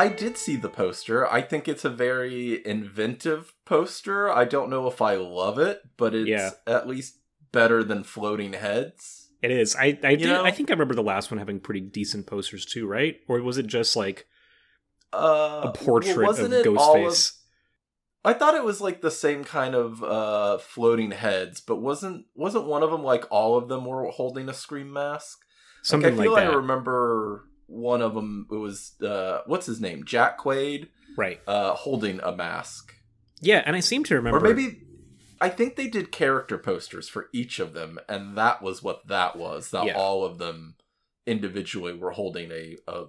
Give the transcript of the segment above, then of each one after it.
I did see the poster. I think it's a very inventive poster. I don't know if I love it, but it's Yeah. at least better than floating heads. It is. I I, did. I think I remember the last one having pretty decent posters too, right? Or was it just like Uh, a portrait well, wasn't of it all of- Ghostface? I thought it was like the same kind of uh floating heads, but wasn't wasn't one of them like all of them were holding a scream mask? Something like, I feel like like that. I remember one of them. It was uh, what's his name, Jack Quaid, right. uh, holding a mask, Yeah, and I seem to remember or maybe I think they did character posters for each of them, and that was what that was. That Yeah. all of them individually were holding a, a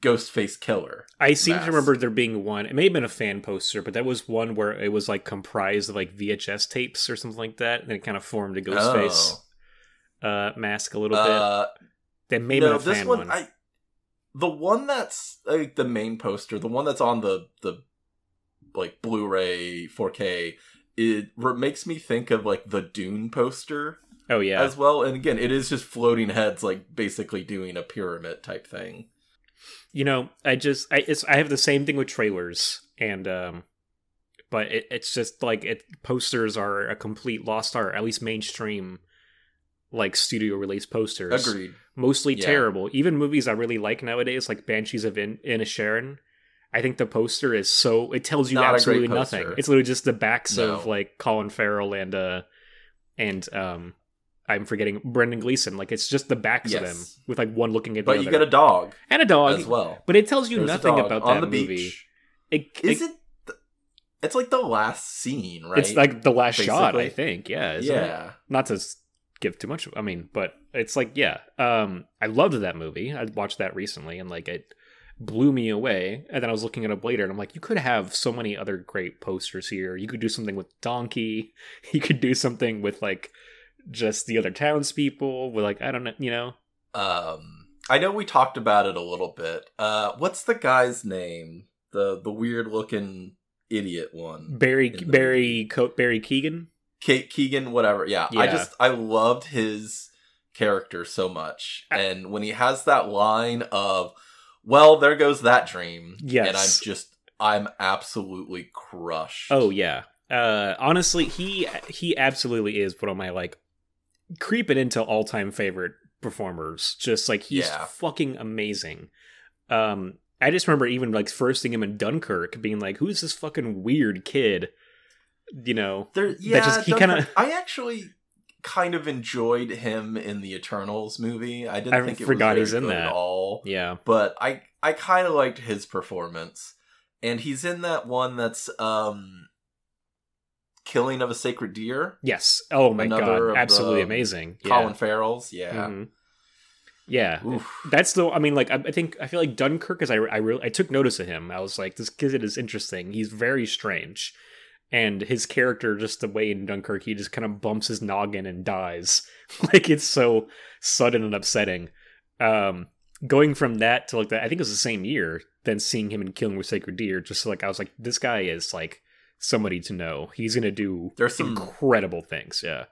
ghost face killer. I seem mask. to remember there being one. It may have been a fan poster, but that was one where it was like comprised of like VHS tapes or something like that, and it kind of formed a Ghostface uh, mask a little bit. Uh, That may have no, been a this fan one, one. I the one that's like the main poster, the one that's on the the like Blu-ray 4K, it makes me think of like the Dune poster oh yeah, as well. And again, it is just floating heads, like basically doing a pyramid type thing. you know, I just I it's I have the same thing with trailers, and um, but it, it's just like it posters are a complete lost art, at least mainstream, like studio release posters. Agreed. mostly Yeah. terrible. Even movies I really like nowadays, like Banshees of In Inisherin, I think the poster is so it tells you Not absolutely nothing. It's literally just the backs of like Colin Farrell and uh and um I'm forgetting Brendan Gleeson. Like it's just the backs of them with like one looking at the But other you get a dog and a dog as well. But it tells you There's nothing about on that the movie. beach. It, Is it- it? It's like the last scene, right? It's like the last shot, I think. Yeah. isn't it? yeah. not to give too much i mean but it's like yeah um i loved that movie i watched that recently and like it blew me away and then i was looking it up later and i'm like you could have so many other great posters here you could do something with donkey you could do something with like just the other townspeople with like i don't know you know Um, I know we talked about it a little bit. Uh, what's the guy's name? The the weird looking idiot one. barry barry Co- barry keoghan Kate Keegan, whatever. Yeah, I just I loved his character so much, and when he has that line of, "Well, there goes that dream," Yes. and I'm just I'm absolutely crushed. Oh yeah. Uh honestly, he he absolutely is one of my like creeping into all-time favorite performers. Just like he's Yeah. fucking amazing. Um I just remember even like first seeing him in Dunkirk being like who's this fucking weird kid? You know. there, yeah. just- he kinda- I actually kind of enjoyed him in the Eternals movie. I didn't I think it forgot was he's in that. at all. Yeah. but I I kind of liked his performance, and he's in that one that's um, Killing of a Sacred Deer. Yes. Oh my Another god. Absolutely amazing. Yeah. Colin Farrell's, yeah. Mhm. Yeah. Oof. That's the. I mean, like, I, I think I feel like Dunkirk is. I I really I took notice of him. I was like, this kid is interesting. He's very strange, and his character, just the way in Dunkirk, he just kind of bumps his noggin and dies. like it's so sudden and upsetting. Um, going from that to like that, I think it was the same year. Then seeing him in Killing with Sacred Deer, just like I was like, this guy is like somebody to know. He's gonna do There's some incredible things. Yeah.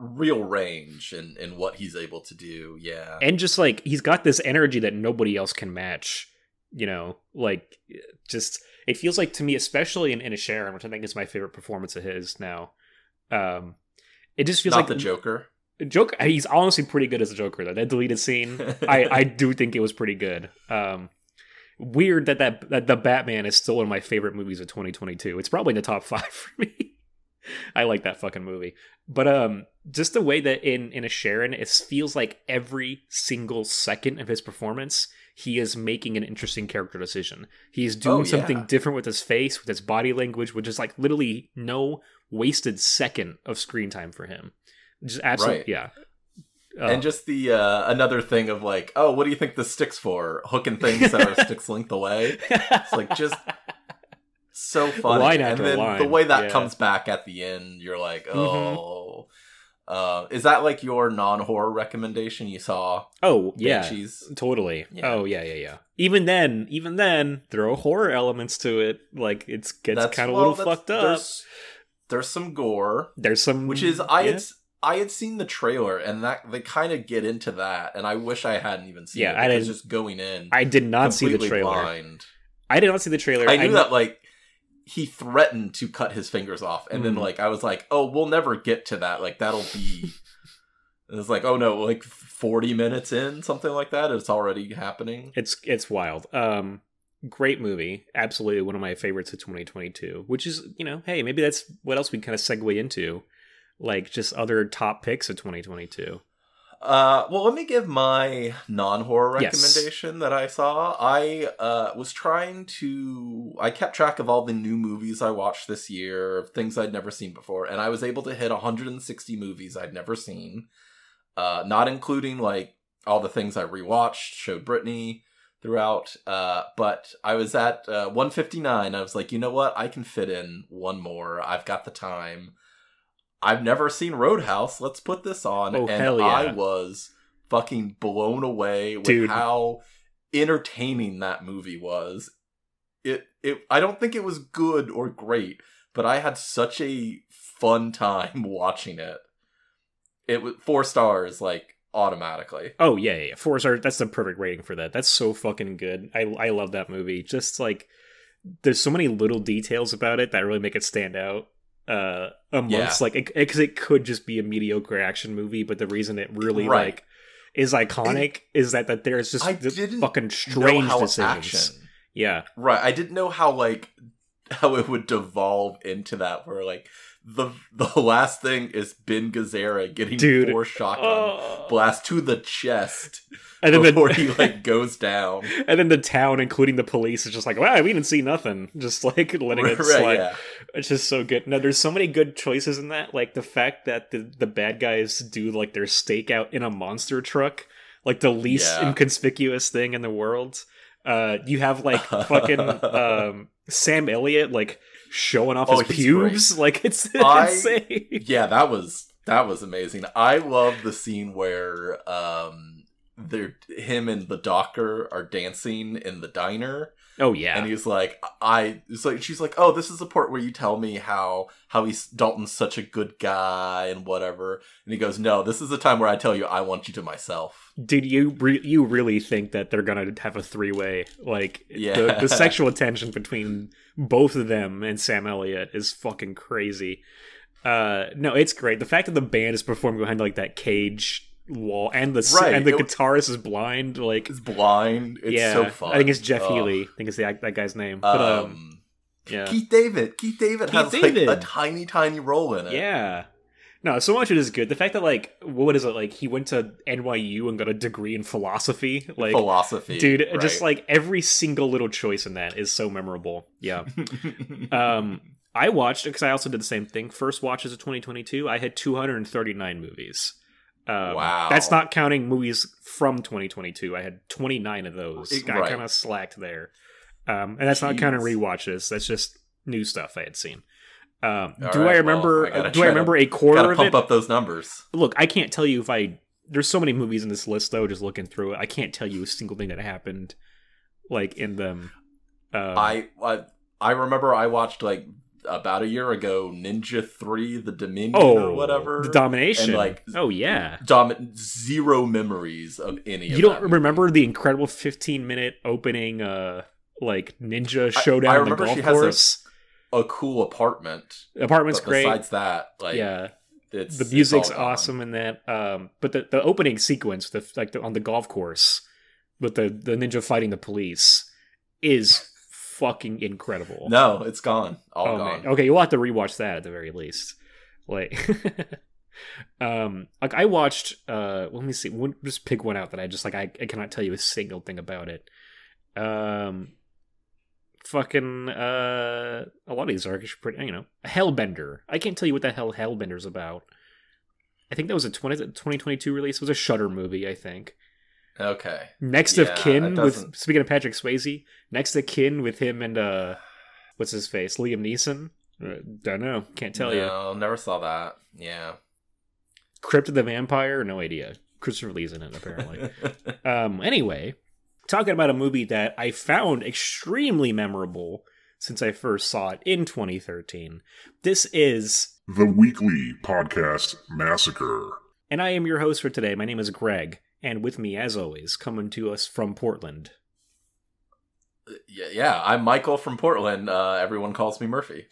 real range and in what he's able to do. Yeah, and just like he's got this energy that nobody else can match you know like just it feels like to me especially in, Inisherin which i think is my favorite performance of his now um it just feels not like the Joker. joker he's honestly pretty good as a joker though. That deleted scene i i do think it was pretty good. Um weird that, that that the batman is still one of my favorite movies of 2022 it's probably in the top five for me. I like that fucking movie. But um just the way that in Inisherin it feels like every single second of his performance he is making an interesting character decision he is doing Oh, something yeah. different with his face with his body language which is like literally no wasted second of screen time for him just absolutely Right. yeah Uh, and just the uh, another thing of like, oh, what do you think this stick's for? Hooking things that are sticks length away. It's like just so funny. Line and after then line, the way that yeah. Mm-hmm. comes back at the end, you're like, oh. Uh, is that like your non-horror recommendation you saw? oh yeah Banshees? Totally. Yeah. Oh yeah, yeah, yeah. Even then, even then, throw horror elements to it. Like it's gets kind of well, a little fucked up. There's, there's some gore, There's, some, which is I yeah. had I had seen the trailer and that they kind of get into that, and I wish I hadn't even seen Yeah, it. I didn't- just going in. I did not see the trailer. Blind. I did not see the trailer. I knew that like he threatened to cut his fingers off, and then Mhm. like I was like, oh, we'll never get to that. Like that'll be. It was like, oh no, like forty minutes in, something like that. It's already happening. It's it's wild. Um, great movie. Absolutely one of my favorites of 2022. Which is you know, hey, maybe that's what else we kind of segue into, like just other top picks of 2022. Uh, well, let me give my non-horror Yes. recommendation that I saw. I uh, was trying to. I kept track of all the new movies I watched this year, things I'd never seen before, and I was able to hit 160 movies I'd never seen, uh, not including like all the things I rewatched, showed Brittany throughout. Uh, but I was at uh, 159. I was like, you know what? I can fit in one more. I've got the time. I've never seen Roadhouse. Let's put this on. Oh, and hell yeah. I was fucking blown away with Dude. how entertaining that movie was. It it I don't think it was good or great, but I had such a fun time watching it. It was four stars like automatically. Oh yeah, yeah, yeah. four star. That's the perfect rating for that. That's so fucking good. I I love that movie. Just like there's so many little details about it that really make it stand out. Uh, amongst Yeah. like because it, could just be a mediocre action movie, but the reason it really Right. like is iconic is that that there's just I didn't fucking strange decisions. action. Yeah, Right. I didn't know how like how it would devolve into that where like the the last thing is Ben Gazzara getting Dude. four shotgun Oh. blast to the chest and then before the, he like goes down. and then the town, including the police, is just like, wow, we didn't see nothing. Just like letting it Right, slide. yeah. It's just so good. No, there's so many good choices in that. Like the fact that the the bad guys do like their stakeout in a monster truck, like the least Yeah. inconspicuous thing in the world. Uh, you have like fucking um, Sam Elliott like showing off Oh, his pubes. Like it's I- insane. Yeah, that was that was amazing. I love the scene where um they're him and the doctor are dancing in the diner Oh yeah. and he's like i it's like she's like oh this is the part where you tell me how how he's dalton's such a good guy and whatever and he goes no this is the time where i tell you i want you to myself Did you re- you really think that they're gonna have a three way? Like Yeah. the, the sexual tension between both of them and Sam Elliott is fucking crazy. Uh, no, it's great. The fact that the band is performing behind like that cage wall and the Right, and the it- guitarist is blind. Like it's blind it's yeah, so fun I think it's Jeff. Healy. I think it's the, that guy's name. But um, um, yeah, keith david keith david Keith has David. like a tiny tiny role in it yeah. No, so much of it is good. The fact that like what is it like? He went to NYU and got a degree in philosophy. Like philosophy dude just like every single little choice in that is so memorable yeah um i watched because i also did the same thing first watches of 2022 i had 239 movies um, Wow. that's not counting movies from 2022 i had 29 of those It- i right. kind of slacked there um and that's not counting Jeez. rewatches that's just new stuff i had seen um, do right, I well, remember? I do I try to- remember a quarter gotta of pump it? up those numbers Look, I can't tell you if I. There's so many movies in this list though. Just looking through it, I can't tell you a single thing that happened, like in them. Um, I, I I remember I watched like about a year ago Ninja Three: The Dominion oh or whatever. the domination. and, like, oh yeah, Dom- zero memories of any. you of don't that remember the incredible 15 minute opening, uh, like ninja showdown I on the remember golf she has a- course. a cool apartment. The apartment's but great. besides that, like yeah, it's the music's all awesome in that. Um, but the the opening sequence, the like the, on the golf course, with the the ninja fighting the police, is fucking incredible. No, it's gone. All oh gone. man. Okay, you'll have to rewatch that at the very least. Like, um, like I watched. Uh, let me see. One, just pick one out that I just like. I, I cannot tell you a single thing about it. Um, fucking. Uh, a lot of these are pretty. You know, Hellbender. I can't tell you what the hell Hellbender's about. I think that was a 20, 2022 release. It was a Shutter movie, I think. Okay. Next Yeah, of kin with speaking of Patrick Swayze, next of kin with him and uh what's his face? Liam Neeson? Uh, don't know. Can't tell you. No, never saw that. Yeah. Crypt of the Vampire? No idea. Christopher Lee's in it apparently. um anyway, talking about a movie that I found extremely memorable since I first saw it in 2013. This is The Weekly Podcast Massacre. and I am your host for today. My name is Greg, and with me as always, coming to us from Portland. Yeah, I'm Michael from Portland. Uh, everyone calls me Murphy.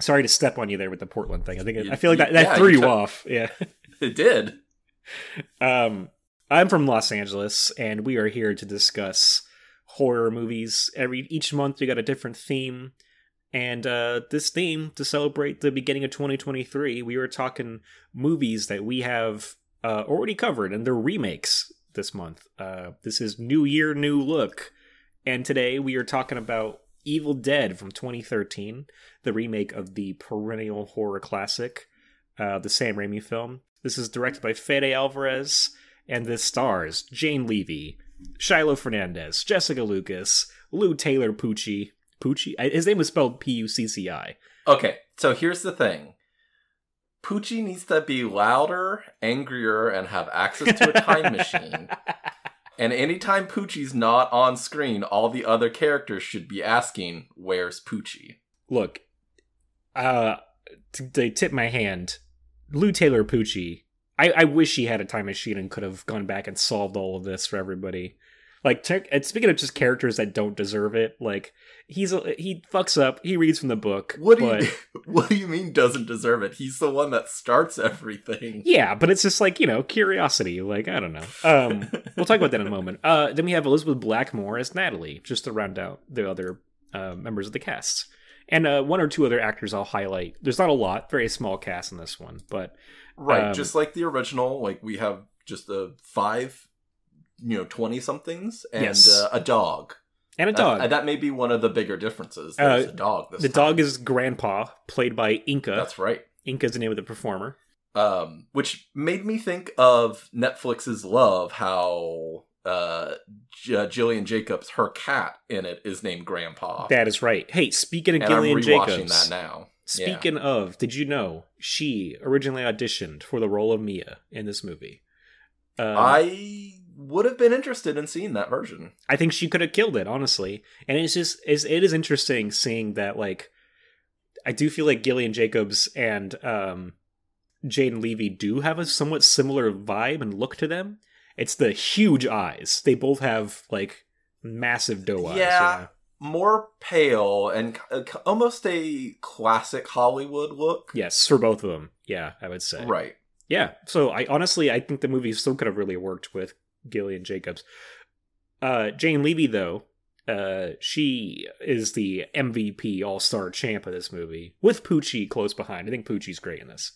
Sorry to step on you there with the Portland thing. I think You- I feel like that, that yeah, threw you you took- off. Yeah. It did. Um, I'm from Los Angeles, and we are here to discuss horror movies. Every each month, we got a different theme, and uh, this theme to celebrate the beginning of 2023, we were talking movies that we have uh, already covered, and they're remakes this month. Uh, this is New Year, New Look, and today we are talking about Evil Dead from 2013, the remake of the perennial horror classic, uh, the Sam Raimi film. This is directed by Fede Alvarez, and this stars Jane Levy, Shiloh Fernandez, Jessica Lucas, Lou Taylor Pucci. Pucci? His name was spelled P U C C I. Okay, so here's the thing. Poochie needs to be louder, angrier, and have access to a time machine. And anytime Poochie's not on screen, all the other characters should be asking, "Where's Poochie?" Look, uh, to, to tip my hand, Lou Taylor Poochie. I, I wish he had a time machine and could have gone back and solved all of this for everybody. Like, and speaking of just characters that don't deserve it, like he's a, he fucks up. He reads from the book. What do but, you What do you mean doesn't deserve it? He's the one that starts everything. Yeah, but it's just like you know curiosity. Like I don't know. Um, we'll talk about that in a moment. Uh, then we have Elizabeth Blackmore as Natalie, just to round out the other uh, members of the cast, and uh, one or two other actors I'll highlight. There's not a lot, very small cast in this one, but Right, Um, just like the original, like we have just a five, you know, twenty somethings and Yes. uh, a dog. and a dog. uh, That, may be one of the bigger differences. There's Uh, a dog. This the time. dog is Grandpa, played by Inca. That's right. Inca is the name of the performer. Um, which made me think of Netflix's Love. How uh, J- Gillian Jacobs, her cat in it, is named Grandpa. That is right. Hey, speaking of and I'm Gillian Jacobs, that now. Yeah. Speaking of, did you know she originally auditioned for the role of Mia in this movie? Um, I would have been interested in seeing that version. I think she could have killed it, honestly. And it's just it's, it is interesting seeing that like I do feel like Gillian Jacobs and um Jane Levy do have a somewhat similar vibe and look to them. It's the huge eyes. They both have like massive doe eyes. Yeah. you know? More pale and uh, almost a classic Hollywood look. Yes, for both of them. Yeah, I would say. Right. Yeah. So I honestly I think the movie still could have really worked with Gillian Jacobs. Uh Jane Levy though, uh she is the MVP all-star champ of this movie with Poochie close behind. I think Poochie's great in this.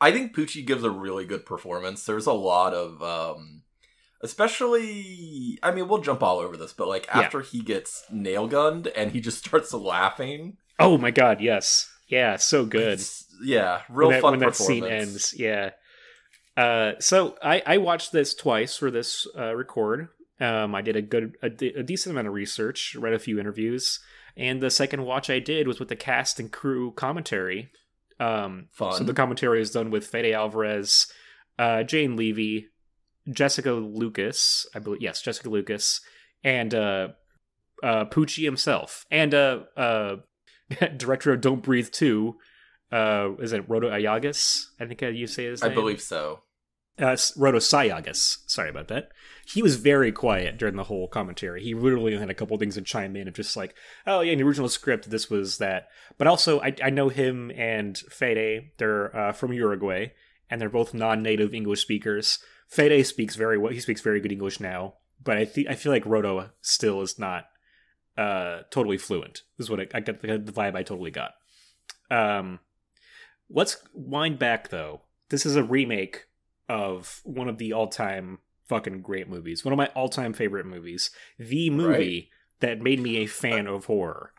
I think Poochie gives a really good performance. There's a lot of um especially I mean we'll jump all over this, but like Yeah. after he gets nail gunned and he just starts laughing. Oh my god, yes. Yeah, so good. it's- yeah, real when that, fun when that scene ends. Yeah. Uh, so I, I watched this twice for this uh, record. Um, I did a good, a, de- a decent amount of research, read a few interviews, and the second watch I did was with the cast and crew commentary. Um, Fun. So the commentary is done with Fede Alvarez, uh, Jane Levy, Jessica Lucas, I believe. Yes, Jessica Lucas, and uh, uh, Poochie himself, and uh, uh, director of Don't Breathe Two. Uh, is it Rodo Ayagas? I think you say his name. I believe so. Uh, S- Rodo Sayagues. Sorry about that. He was very quiet during the whole commentary. He literally had a couple things to chime in of just like, oh yeah, in the original script, this was that. But also, I, I know him and Fede. They're uh, from Uruguay, and they're both non-native English speakers. Fede speaks very well. He speaks very good English now, but I think I feel like Rodo still is not uh, totally fluent. Is what I, I got the, the vibe I totally got. Um, let's wind back though. This is a remake of one of the all-time fucking great movies. One of my all-time favorite movies. The movie that made me a fan of horror.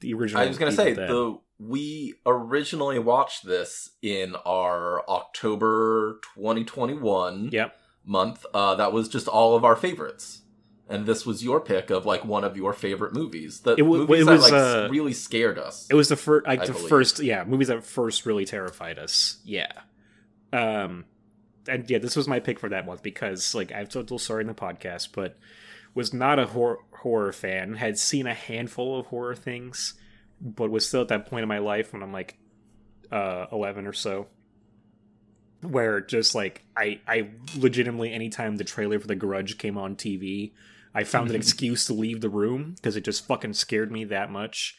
The original. I was gonna say Dead. the we originally watched this in our October 2021 Yep. month. Uh, that was just all of our favorites, and this was your pick of like one of your favorite movies. The It wa- movies it that was, like uh, really scared us. It was the first, like I the believe. first, yeah, movies that first really terrified us. Yeah, um, and yeah, this was my pick for that month because, like, I've told the story in the podcast, but was not a horror horror fan. Had seen a handful of horror things, but was still at that point in my life when I'm like uh, eleven or so. where just like I I legitimately anytime the trailer for The Grudge came on TV, I found an excuse to leave the room because it just fucking scared me that much.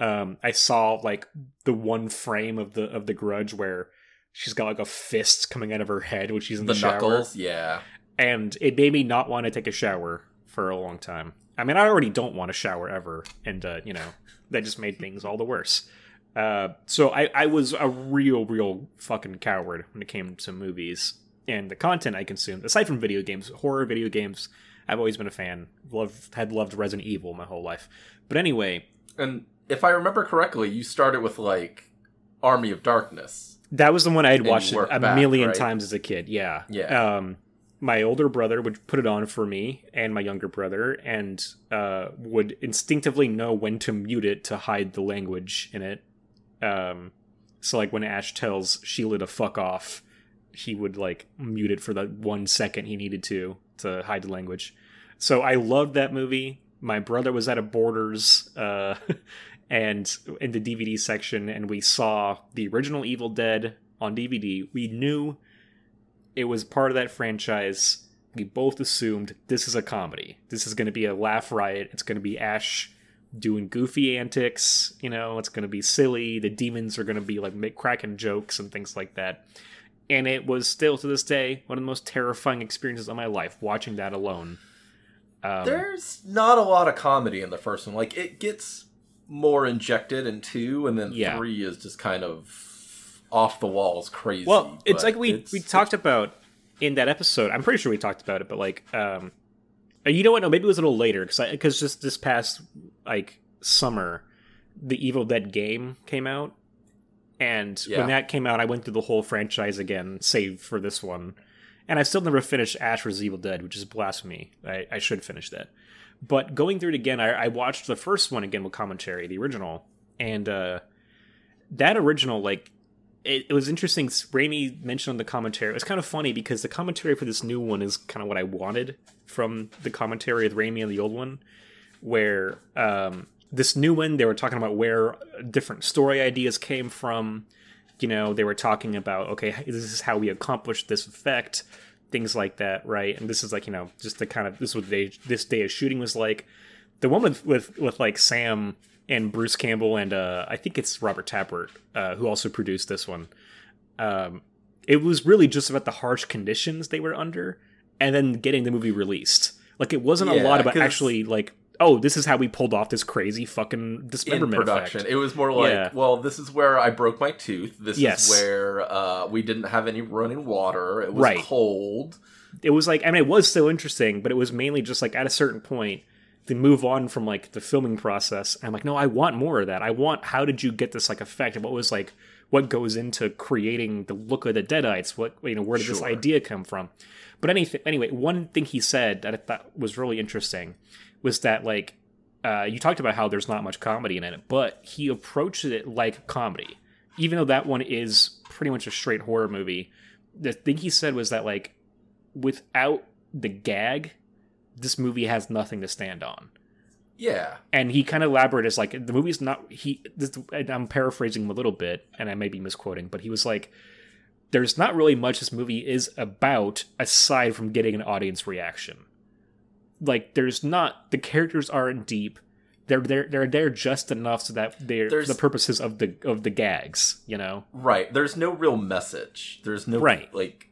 Um, I saw like the one frame of the of the Grudge where she's got like a fist coming out of her head when she's in the, The shower, knuckles, yeah. and it made me not want to take a shower for a long time. I mean, I already don't want to shower ever, and uh, you know that just made things all the worse. Uh, so I, I was a real, real fucking coward when it came to movies and the content I consumed. Aside from video games, horror video games, I've always been a fan. Loved, had loved Resident Evil my whole life. But anyway, And if I remember correctly, you started with like Army of Darkness. That was the one I had watched a back, million right? times as a kid. Yeah, Yeah. Um, my older brother would put it on for me and my younger brother, and uh, would instinctively know when to mute it to hide the language in it. Um, so like when Ash tells Sheila to fuck off, he would like mute it for the one second he needed to to hide the language. So I loved that movie. My brother was at a Borders uh, and in the DVD section, and we saw the original Evil Dead on DVD. We knew it was part of that franchise. We both assumed this is a comedy. This is going to be a laugh riot. It's going to be Ash doing goofy antics. You know, it's going to be silly. The demons are going to be like make cracking jokes and things like that. And it was still to this day one of the most terrifying experiences of my life watching that alone. Um, There's not a lot of comedy in the first one. Like it gets more injected in two, and then Yeah. three is just kind of off the walls crazy. Well, it's like we it's- we talked about in that episode. I'm pretty sure we talked about it, but like, um, uh, you know what? No, maybe it was a little later because because just this past like summer, the Evil Dead game came out, and Yeah. when that came out, I went through the whole franchise again, save for this one, and I still never finished Ash vs Evil Dead, which is blasphemy. I, I should finish that. But going through it again, I, I watched the first one again with commentary, the original, and uh, that original like it, it was interesting. Raimi mentioned on the commentary. It was kind of funny because the commentary for this new one is kind of what I wanted from the commentary with Raimi and the old one, where um, this new one they were talking about where different story ideas came from. You know, they were talking about okay, this is how we accomplished this effect, things like that, right? And this is like you know just the kind of this is what they this day of shooting was like. The one with with with like Sam and Bruce Campbell and uh, I think it's Robert Tapert uh, who also produced this one. Um, it was really just about the harsh conditions they were under, and then getting the movie released. Like it wasn't a lot about actually like, oh, this is how we pulled off this crazy fucking in dismemberment production. effect. It was more like, Yeah. well, this is where I broke my tooth. This Yes. is where uh, we didn't have any running water. It was Right. cold. it was like I mean it was still interesting, but it was mainly just like at a certain point to move on from like the filming process. I'm like, no, I want more of that. I want how did you get this like effect? And what was like what goes into creating the look of the Deadites? What you know, where did this idea come from? But anything anyway, one thing he said that I thought was really interesting was that like uh, you talked about how there's not much comedy in it, but he approached it like comedy, even though that one is pretty much a straight horror movie. The thing he said was that like without the gag, this movie has nothing to stand on. Yeah. And he kind of elaborated as like the movie's not he. This, and I'm paraphrasing him a little bit, and I may be misquoting, but he was like, "There's not really much this movie is about aside from getting an audience reaction. Like, there's not the characters aren't deep. They're they're they're there just enough so that they're There's- the purposes of the of the gags. You know, Right. There's no real message. There's no Right. like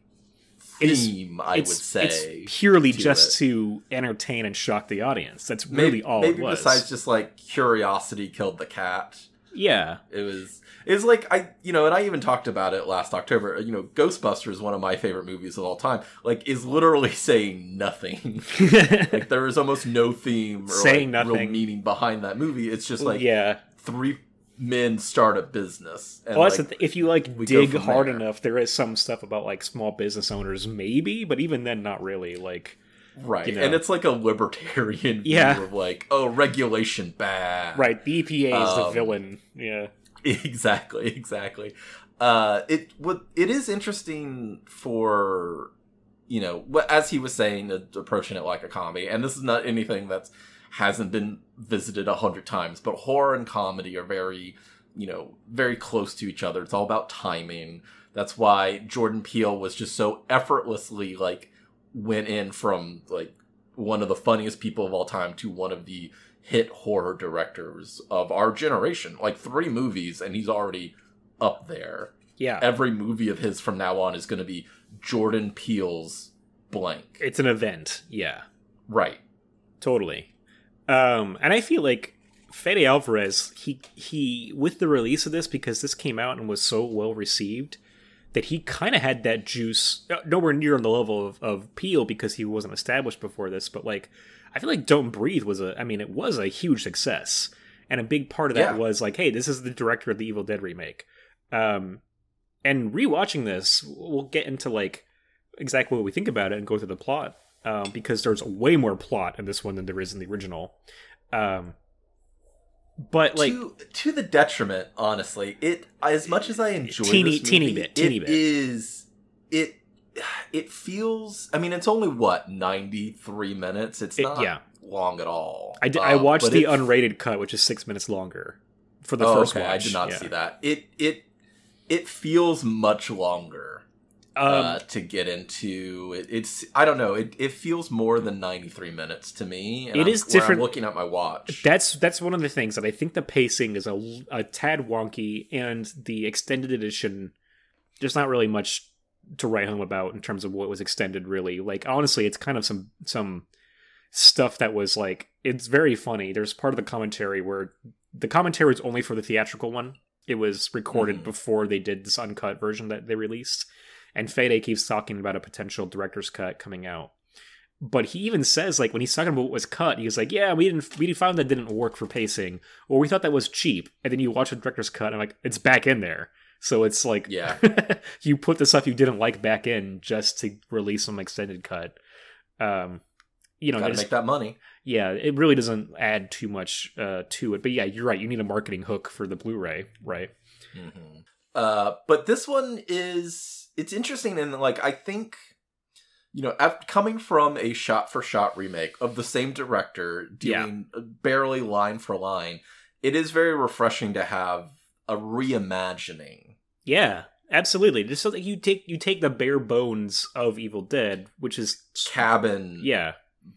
It is- theme, I would say. it's purely to just it. to entertain and shock the audience. That's maybe, really all maybe it was. besides just like curiosity killed the cat. Yeah, It was it was like I you know, and I even talked about it last October. You know, Ghostbusters, one of my favorite movies of all time, like is literally saying nothing. like there is almost no theme or Saying like, real nothing. meaning behind that movie. It's just like yeah. three men start a business. And Well, like, th- if you like dig hard there. enough, there is some stuff about like small business owners, maybe, but even then, not really. Like, right, you know. and it's like a libertarian view of like, oh, regulation bad. right, the EPA is the Um, villain. Yeah, exactly exactly uh it what it is interesting for you know what as he was saying approaching it like a comedy and this is not anything that's hasn't been visited a hundred times but horror and comedy are very you know very close to each other it's all about timing That's why Jordan Peele was just so effortlessly like went in from like one of the funniest people of all time to one of the hit horror directors of our generation. Like three movies and he's already up there. Yeah. Every movie of his from now on is going to be Jordan Peele's blank. It's an event. Yeah. Right. Totally. Um, and I feel like Fede Alvarez, he he with the release of this because this came out and was so well received that he kind of had that juice uh, nowhere near on the level of, of Peele because he wasn't established before this, but like I feel like Don't Breathe was a I mean it was a huge success. And a big part of that Yeah. was like, hey, this is the director of the Evil Dead remake. Um and rewatching this, we'll get into like exactly what we think about it and go through the plot um, because there's way more plot in this one than there is in the original. Um, but like, to to the detriment, honestly, it as much as I enjoy Teeny- this teeny bit, teeny it bit. is- it it feels. I mean, it's only what ninety three minutes. It's It- not yeah. long at all. I, did, I Um, watched the it- unrated cut, which is six minutes longer for the oh, first okay, watch. I did not Yeah. see that. It it it feels much longer. Um, uh, to get into it, it's I don't know it, it feels more than 93 minutes to me and It I'm, is different- looking at my watch That's that's one of the things that I think the pacing is a, a tad wonky, and the extended edition. There's not really much to write home about in terms of what was extended. Really, like honestly, it's kind of some some stuff that was like it's very funny. There's part of the commentary where the commentary was only for the theatrical one. It was recorded Mhm. before they did this uncut version that they released, and Fede keeps talking about a potential director's cut coming out. But he even says like when he's talking about what was cut he was like yeah we didn't we found that didn't work for pacing or we thought that was cheap. And then you watch the director's cut and like it's back in there. So it's like Yeah. you put the stuff you didn't like back in just to release some extended cut. Um you know gotta make that money. Yeah it really doesn't add too much uh to it. But yeah you're right you need a marketing hook for the blu-ray right? Hmm Uh, but this one is it's interesting and like I think you know coming from a shot for shot remake of the same director Yeah. doing barely line for line, it is very refreshing to have a reimagining. yeah absolutely just so you take you take the bare bones of evil dead which is Cabin, yeah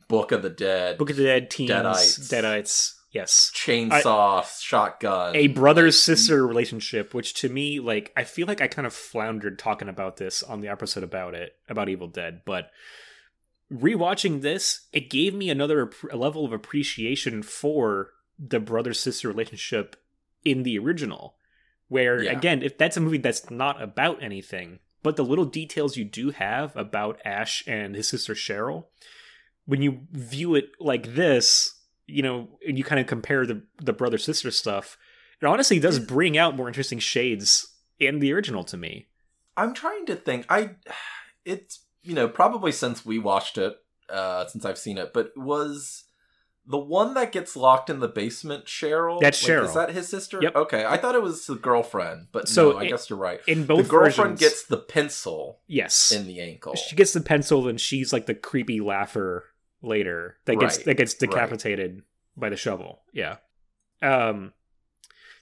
Book of the Dead, Book of the Dead, Teens, Deadites. Deadites. Yes. chainsaw, shotgun, A brother sister relationship, which to me, like, I feel like I kind of floundered talking about this on the episode about it, about Evil Dead, but rewatching this, it gave me another a level of appreciation for the brother sister relationship in the original. Where, Yeah. again, if that's a movie that's not about anything, but the little details you do have about Ash and his sister Cheryl, when you view it like this, you know, and you kind of compare the the brother sister stuff, it honestly does bring out more interesting shades in the original to me. I'm trying to think. I it's you know probably since we watched it, uh, since I've seen it, but was the one that gets locked in the basement Cheryl? That's Like, Cheryl. Is that his sister? Yep. Okay, I thought it was the girlfriend, but So no, I guess you're right. In both The girlfriend versions, gets the pencil yes, in the ankle. she gets the pencil, and she's like the creepy laugher later that gets Right, that gets right. decapitated by the shovel. Yeah. Um.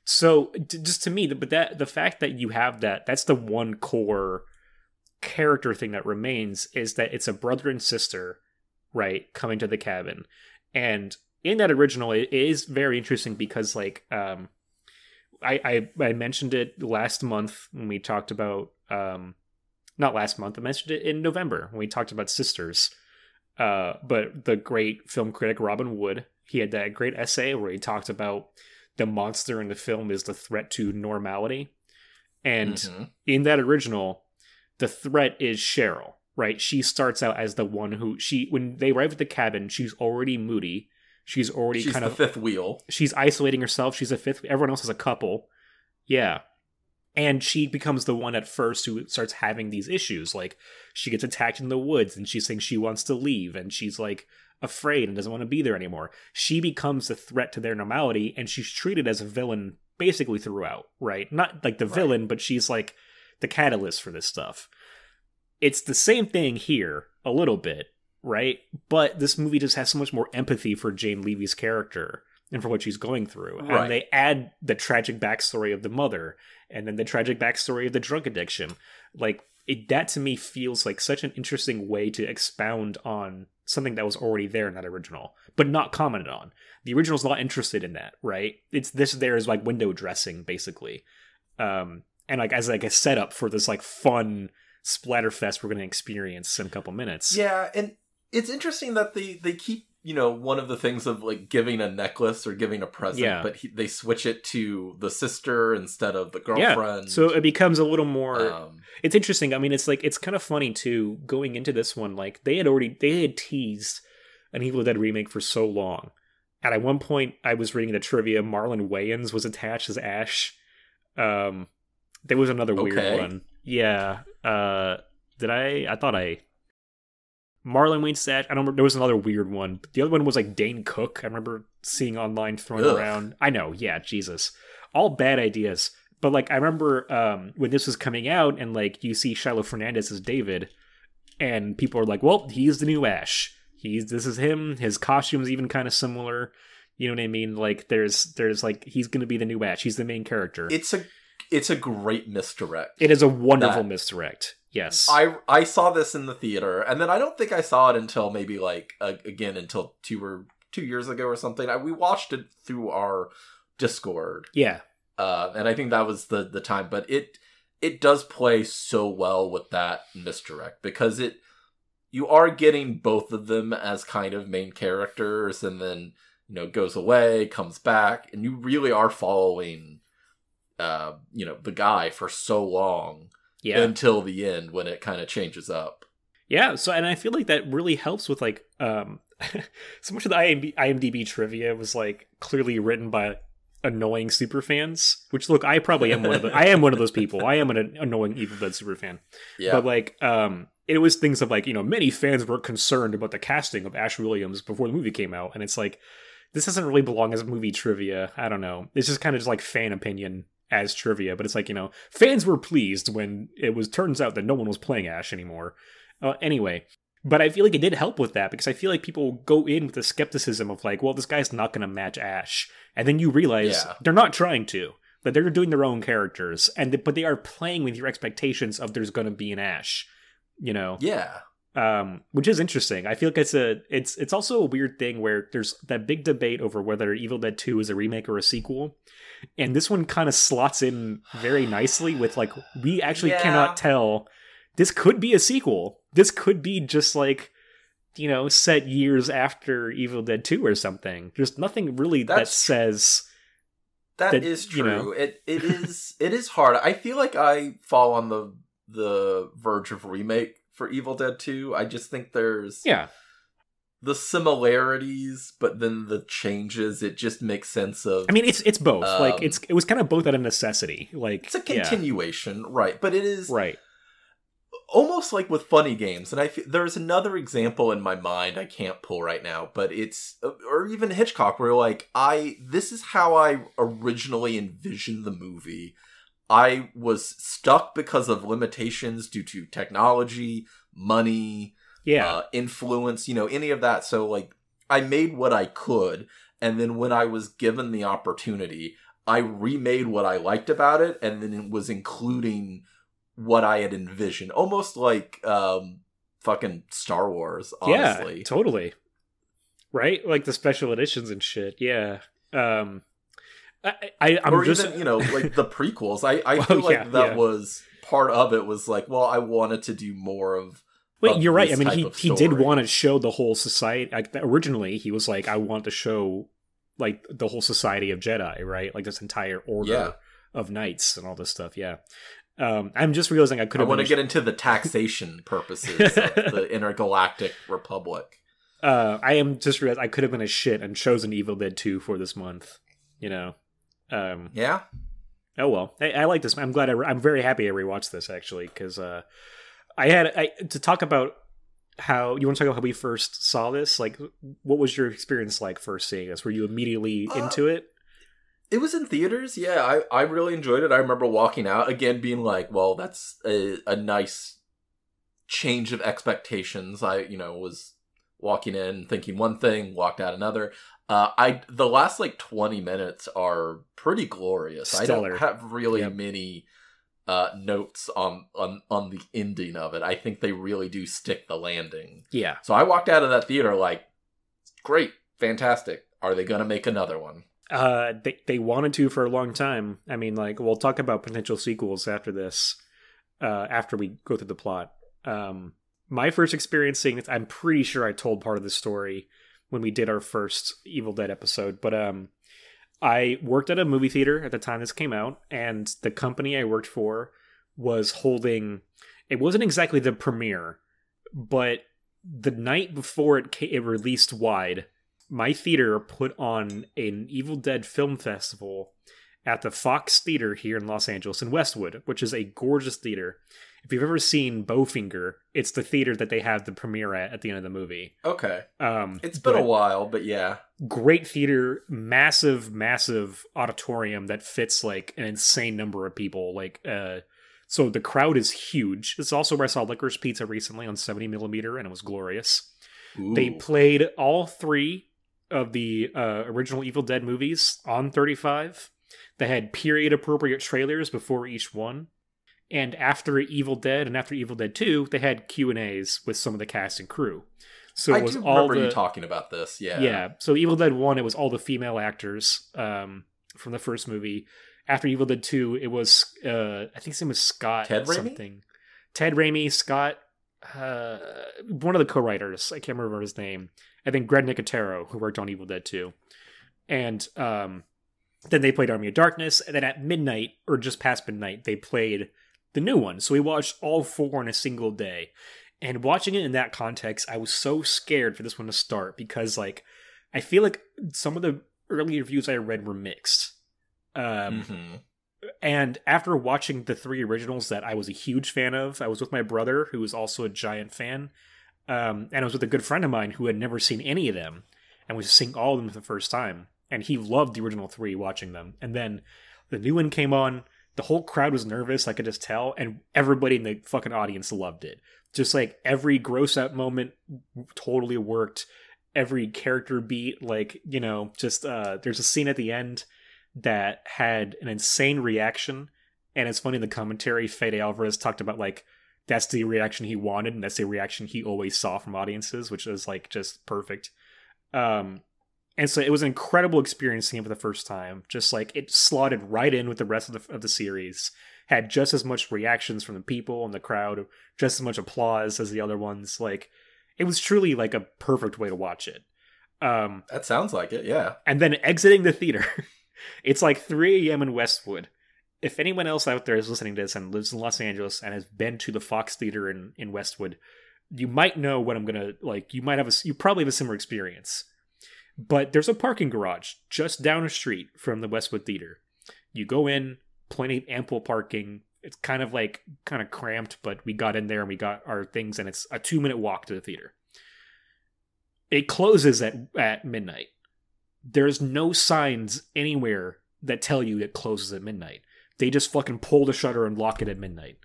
So d- just to me, but that the fact that you have that that's the one core character thing that remains is that it's a brother and sister, right, coming to the cabin, and in that original, it is very interesting because like um, I I, I mentioned it last month when we talked about um, not last month. I mentioned it in November when we talked about sisters. Uh, but the great film critic Robin Wood, he had that great essay where he talked about the monster in the film is the threat to normality. And Mhm. in that original, the threat is Cheryl, right? She starts out as the one who she when they arrive at the cabin, she's already moody. She's already She's kind the of fifth wheel. she's isolating herself. She's a fifth. Everyone else is a couple. Yeah. And she becomes the one at first who starts having these issues. Like she gets attacked in the woods and she's saying she wants to leave and she's like afraid and doesn't want to be there anymore. She becomes a threat to their normality and she's treated as a villain basically throughout, right? Not like the Right. villain, but she's like the catalyst for this stuff. It's the same thing here, a little bit, right? But this movie just has so much more empathy for Jane Levy's character and for what she's going through. Right. And they add the tragic backstory of the mother and then the tragic backstory of the drug addiction. like it, that to me feels like such an interesting way to expound on something that was already there in that original, but not commented on. The original's not interested in that, right? It's this there is like window dressing basically, um, and like as like a setup for this like fun splatterfest we're going to experience in a couple minutes. Yeah, and it's interesting that they they keep you know one of the things of like giving a necklace or giving a present, Yeah. but he, they switch it to the sister instead of the Yeah, girlfriend. so it becomes a little more. um, it's interesting. I mean, it's like it's kind of funny too. Going into this one, like they had already they had teased an Evil Dead remake for so long, and at one point I was reading the trivia. Marlon Wayans was attached as Ash. Um, there was another weird Okay. one. Yeah. Uh, did I? I thought I. Marlon Wayans Ash. I don't. remember. There was another weird one. The other one was like Dane Cook. I remember seeing online thrown Ugh. around. I know. Yeah. Jesus. All bad ideas. But like I remember um, when this was coming out, and like you see Shiloh Fernandez as David, and people are like, "Well, he's the new Ash. He's this is him. His costume's even kind of similar. You know what I mean? Like there's there's like he's gonna be the new Ash. He's the main character. it's a it's a great misdirect. it is a wonderful that- misdirect. Yes. I I saw this in the theater, and then I don't think I saw it until maybe like uh, again until two or two years ago or something. I, we watched it through our Discord, yeah. uh, and I think that was the the time. But it it does play so well with that misdirect because it you are getting both of them as kind of main characters, and then you know goes away, comes back, and you really are following uh you know the guy for so long Yeah. until the end when it kind of changes up. Yeah, so and I feel like that really helps with like um so much of the IMDb, IMDb trivia was like clearly written by annoying super fans. Which look, I probably am one of the I am one of those people. I am an annoying Evil Dead super fan. Yeah. But like um it was things of like, you know, many fans were concerned about the casting of Ash Williams before the movie came out and it's like this doesn't really belong as movie trivia. I don't know. It's just kind of just like fan opinion as trivia, but it's like, you know, fans were pleased when it was turns out that no one was playing Ash anymore. Uh, anyway, but I feel like it did help with that because I feel like people go in with the skepticism of like, well, this guy's not going to match Ash, and then you realize Yeah. they're not trying to. That they're doing their own characters, and th- but they are playing with your expectations of there's going to be an Ash, you know, yeah. Um, which is interesting. I feel like it's a it's it's also a weird thing where there's that big debate over whether Evil Dead Two is a remake or a sequel, and this one kind of slots in very nicely with like we actually Yeah. cannot tell. This could be a sequel. This could be just like you know set years after Evil Dead Two or something. There's nothing really that says That that, is you true. know- It it is it is hard. I feel like I fall on the the verge of remake for Evil Dead 2. I just think there's yeah the similarities, but then the changes. It just makes sense of I mean, it's it's both. like Um, it's it was kind of both out of necessity. Like it's a yeah, continuation, right? But it is right. almost like with funny games and i fe- there's another example in my mind i can't pull right now but it's or even hitchcock where like i this is how i originally envisioned the movie i was stuck because of limitations due to technology money Yeah, uh, influence, you know, any of that. So like I made what I could, and then when I was given the opportunity, I remade what I liked about it, and then it was including what I had envisioned, almost like um, fucking Star Wars. Honestly, Yeah, totally. Right, like the special editions and shit. Yeah. Um, I, I I'm or just even you know like the prequels. I I Well, feel like yeah, that yeah. was part of it. Was like, well, I wanted to do more of. Wait, of you're right. I mean, he he did want to show the whole society. Like originally, he was like, I want to show like the whole society of Jedi, right? Like this entire order Yeah. of knights and all this stuff. Yeah. Um, I'm just realizing I could I have want to get into the taxation purposes of the intergalactic republic. uh, I am just realized I could have been a shit and chosen Evil Dead 2 for this month. You know. Um, Yeah. Oh well, I, I like this. I'm glad. I re- I'm very happy I rewatched this actually because uh, I had I to talk about how you want to talk about how we first saw this. Like, what was your experience like first seeing this? Were you immediately Uh, into it? It was in theaters. Yeah, I, I really enjoyed it. I remember walking out again being like, well, that's a, a nice change of expectations. I, you know, was walking in thinking one thing, walked out another. Uh, I the last like 20 minutes are pretty glorious. I don't have really Yep. many uh, notes on on on the ending of it. I think they really do stick the landing. Yeah. So I walked out of that theater like, great, fantastic. Are they gonna make another one? Uh, they they wanted to for a long time. I mean, like we'll talk about potential sequels after this. Uh, after we go through the plot. Um, my first experience seeing it, I'm pretty sure I told part of the story when we did our first Evil Dead episode, but um, I worked at a movie theater at the time this came out, and the company I worked for was holding. It wasn't exactly the premiere, but the night before it it released wide, my theater put on an Evil Dead film festival at the Fox Theater here in Los Angeles in Westwood, which is a gorgeous theater. If you've ever seen Bowfinger, it's the theater that they have the premiere at at the end of the movie. Okay, Um, it's been a while, but yeah. great theater, massive, massive auditorium that fits like an insane number of people. Like, uh, so the crowd is huge. It's also where I saw Licorice Pizza recently on 70 millimeter, and it was glorious. They played all three of the uh, original Evil Dead movies on 35. They had period appropriate trailers before each one. And after Evil Dead and after Evil Dead 2, they had Q&As with some of the cast and crew. So I it was do all remember the you talking about this. Yeah. yeah. So Evil Dead 1 it was all the female actors um, from the first movie. After Evil Dead 2 it was uh, I think his name was Scott Ted Raimi? something. Ted Raimi, Scott uh, one of the co-writers, I can't remember his name. I think Greg Nicotero, who worked on Evil Dead 2. And um, then they played Army of Darkness, and then at midnight, or just past midnight, they played the new one. So we watched all four in a single day. And watching it in that context, I was so scared for this one to start because, like, I feel like some of the early reviews I read were mixed. Um, Mhm. and after watching the three originals that I was a huge fan of, I was with my brother, who was also a giant fan. Um, and I was with a good friend of mine who had never seen any of them and was seeing all of them for the first time. And he loved the original three watching them. And then the new one came on. The whole crowd was nervous, I could just tell. And everybody in the fucking audience loved it. Just like every gross out moment totally worked. Every character beat, like, you know, just uh there's a scene at the end that had an insane reaction. And it's funny in the commentary, Fede Alvarez talked about like that's the reaction he wanted, and that's the reaction he always saw from audiences, which is like just perfect. Um, and so it was an incredible experience seeing it for the first time. Just like it slotted right in with the rest of the of the series. Had just as much reactions from the people and the crowd, just as much applause as the other ones. Like it was truly like a perfect way to watch it. Um, That sounds like it. Yeah. and then exiting the theater. it's like 3 a.m. in Westwood. If anyone else out there is listening to this and lives in Los Angeles and has been to the Fox Theater in, in Westwood, you might know what I'm gonna like. You might have a you probably have a similar experience. But there's a parking garage just down a street from the Westwood Theater. You go in, plenty ample parking. It's kind of like kind of cramped, but we got in there and we got our things, and it's a two minute walk to the theater. It closes at at midnight. There's no signs anywhere that tell you it closes at midnight. They just fucking pull the shutter and lock it at midnight.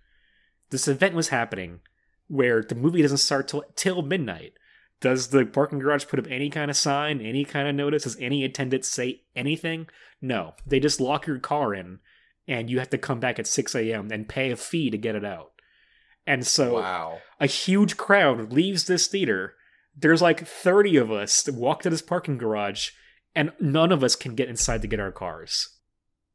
This event was happening where the movie doesn't start till till midnight. Does the parking garage put up any kind of sign, any kind of notice? Does any attendant say anything? No. They just lock your car in and you have to come back at 6 a.m. and pay a fee to get it out. And so wow. a huge crowd leaves this theater. There's like 30 of us that walk to this parking garage, and none of us can get inside to get our cars.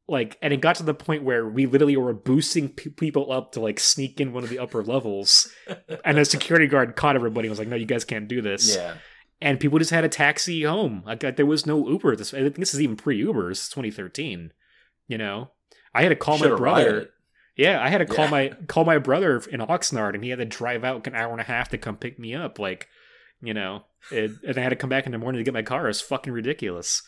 Like, and it got to the point where we literally were boosting pe- people up to like sneak in one of the upper levels, and a security guard caught everybody and was like, "No, you guys can't do this." Yeah. And people just had a taxi home. Like, uh, there was no Uber. This, I think this is even pre-Uber. This is 2013. You know, I had to call my Shoulda brother. Yeah, I had to call Yeah. my call my brother in Oxnard, and he had to drive out an hour and a half to come pick me up. Like, you know, it, and I had to come back in the morning to get my car. It's fucking ridiculous.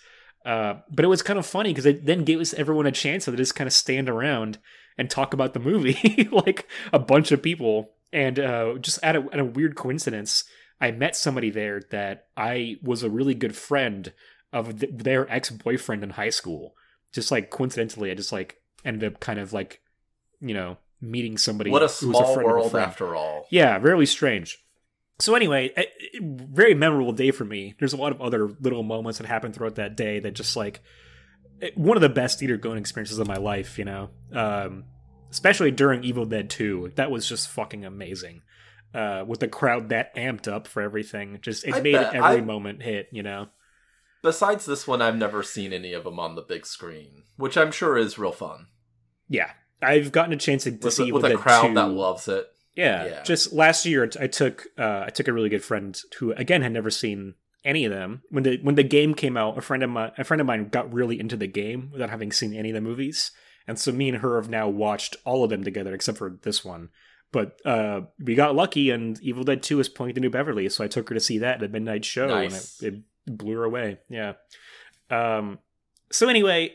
Uh, but it was kind of funny because it then gave us everyone a chance to just kind of stand around and talk about the movie, like a bunch of people. And uh, just at a, at a weird coincidence, I met somebody there that I was a really good friend of th- their ex boyfriend in high school. Just like coincidentally, I just like ended up kind of like, you know, meeting somebody. What a small a world after all. Yeah, very strange. So anyway, very memorable day for me. There's a lot of other little moments that happened throughout that day that just like it- one of the best theater going experiences of my life. You know, um, especially during Evil Dead 2. That was just fucking amazing. Uh, with the crowd that amped up for everything, just it I made every I- moment hit. You know, Besides this one, I've never seen any of them on the big screen, which I'm sure is real fun. yeah. I've gotten a chance to, With, see a- Evil with a crowd 2. that loves it. Yeah, Yeah. just last year I took uh, I took a really good friend who again had never seen any of them. When the when the game came out, a friend of mine a friend of mine got really into the game without having seen any of the movies, and so me and her have now watched all of them together except for this one. But uh, we got lucky, and Evil Dead Two is playing the New Beverly, so I took her to see that at a midnight show, Nice. and it, it blew her away. Yeah. Um. So anyway,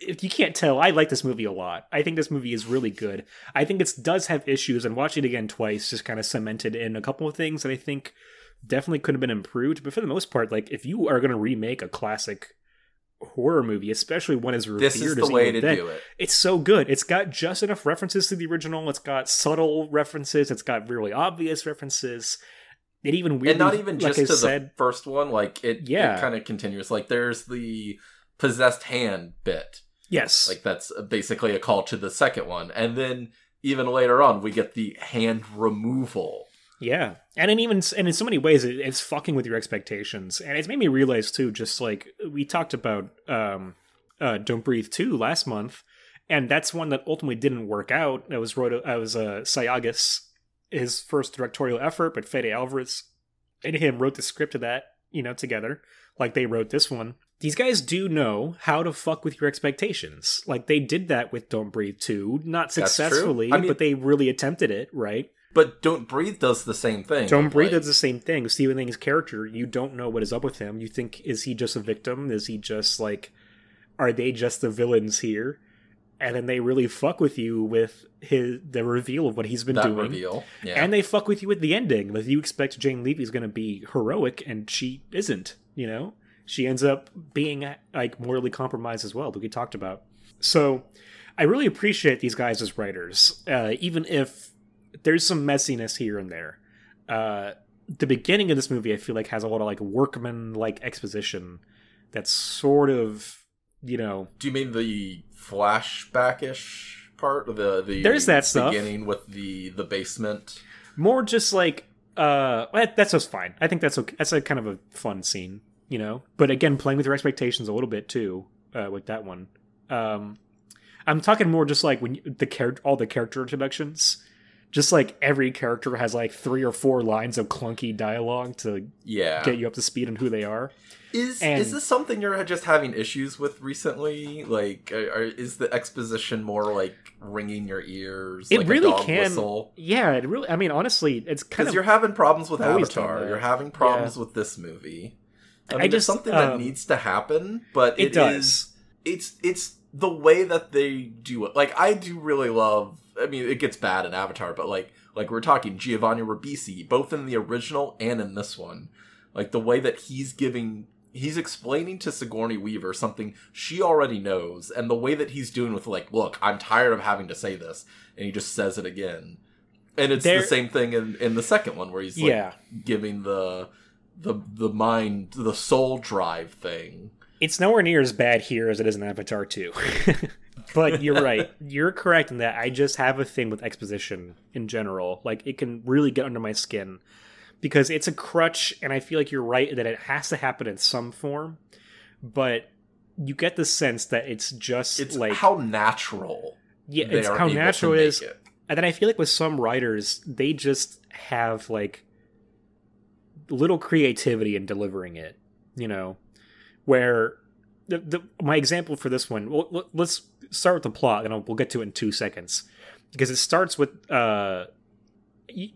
if you can't tell, I like this movie a lot. I think this movie is really good. I think it does have issues, and watching it again twice just kind of cemented in a couple of things that I think definitely could have been improved. But for the most part, like if you are going to remake a classic horror movie, especially one as revered This is the as way to Dead, do it. it's so good. It's got just enough references to the original. It's got subtle references. It's got really obvious references. It even weirdly, and not even just I to said, the first one. Like it, Yeah. it kind of continues. Like there's the possessed hand bit. Yes, Like that's basically a call to the second one, and then even later on we get the hand removal. Yeah, and in even and in so many ways, it, it's fucking with your expectations, and it's made me realize too. Just like we talked about, um, uh, "Don't Breathe" two last month, and that's one that ultimately didn't work out. That was wrote. I was uh, Sayagues, his first directorial effort, but Fede Alvarez and him wrote the script of that, you know, together, like they wrote this one. These guys do know how to fuck with your expectations. Like they did that with Don't Breathe 2, not successfully, I mean- but they really attempted it, right? But Don't Breathe does the same thing. Don't Breathe Like, does the same thing. Stephen Lang's character, you don't know what is up with him. You think, is he just a victim? Is he just like, are they just the villains here? And then they really fuck with you with his the reveal of what he's been doing. reveal. Yeah. And they fuck with you with the ending. Like you expect Jane Levy's going to be heroic, and she isn't. You know, she ends up being like morally compromised as well, that we talked about. So, I really appreciate these guys as writers, uh, even if there's some messiness here and there. Uh, the beginning of this movie, I feel like, has a lot of like workman like exposition that's sort of, you know, Do you mean the flashback-ish part of the the There's that stuff. beginning with the the basement? more just like uh that's just fine i think that's okay that's a kind of a fun scene you know but again playing with your expectations a little bit too uh with that one um i'm talking more just like when you, the character all the character introductions just like every character has like three or four lines of clunky dialogue to Yeah. get you up to speed on who they are Is And- is this something you're just having issues with recently? Like, are, is the exposition more like ringing your ears? it like really can whistle? yeah it really i mean honestly it's kind Because of you're having problems with Avatar. You're having problems with this movie. I I mean, it's just, something that um, needs to happen, but it it does. is- It's it's the way that they do it. Like I do really love. I mean, it gets bad in Avatar, but like like we're talking Giovanni Ribisi, both in the original and in this one. Like the way that he's giving. He's explaining to Sigourney Weaver something she already knows, and the way that he's doing with like, look, I'm tired of having to say this, and he just says it again. And it's There- the same thing in, in the second one where he's like yeah giving the the the mind the soul drive thing. it's nowhere near as bad here as it is in Avatar 2. but you're right. You're correct in that I just have a thing with exposition in general. Like it can really get under my skin because it's a crutch and I feel like you're right that it has to happen in some form. But you get the sense that it's just It's like how natural. yeah, it's how natural it is. it. And then I feel like with some writers, they just have like little creativity in delivering it, you know, where the, the my example for this one, well, let- let's start with the plot and I'll, we'll get to it in two seconds because it starts with uh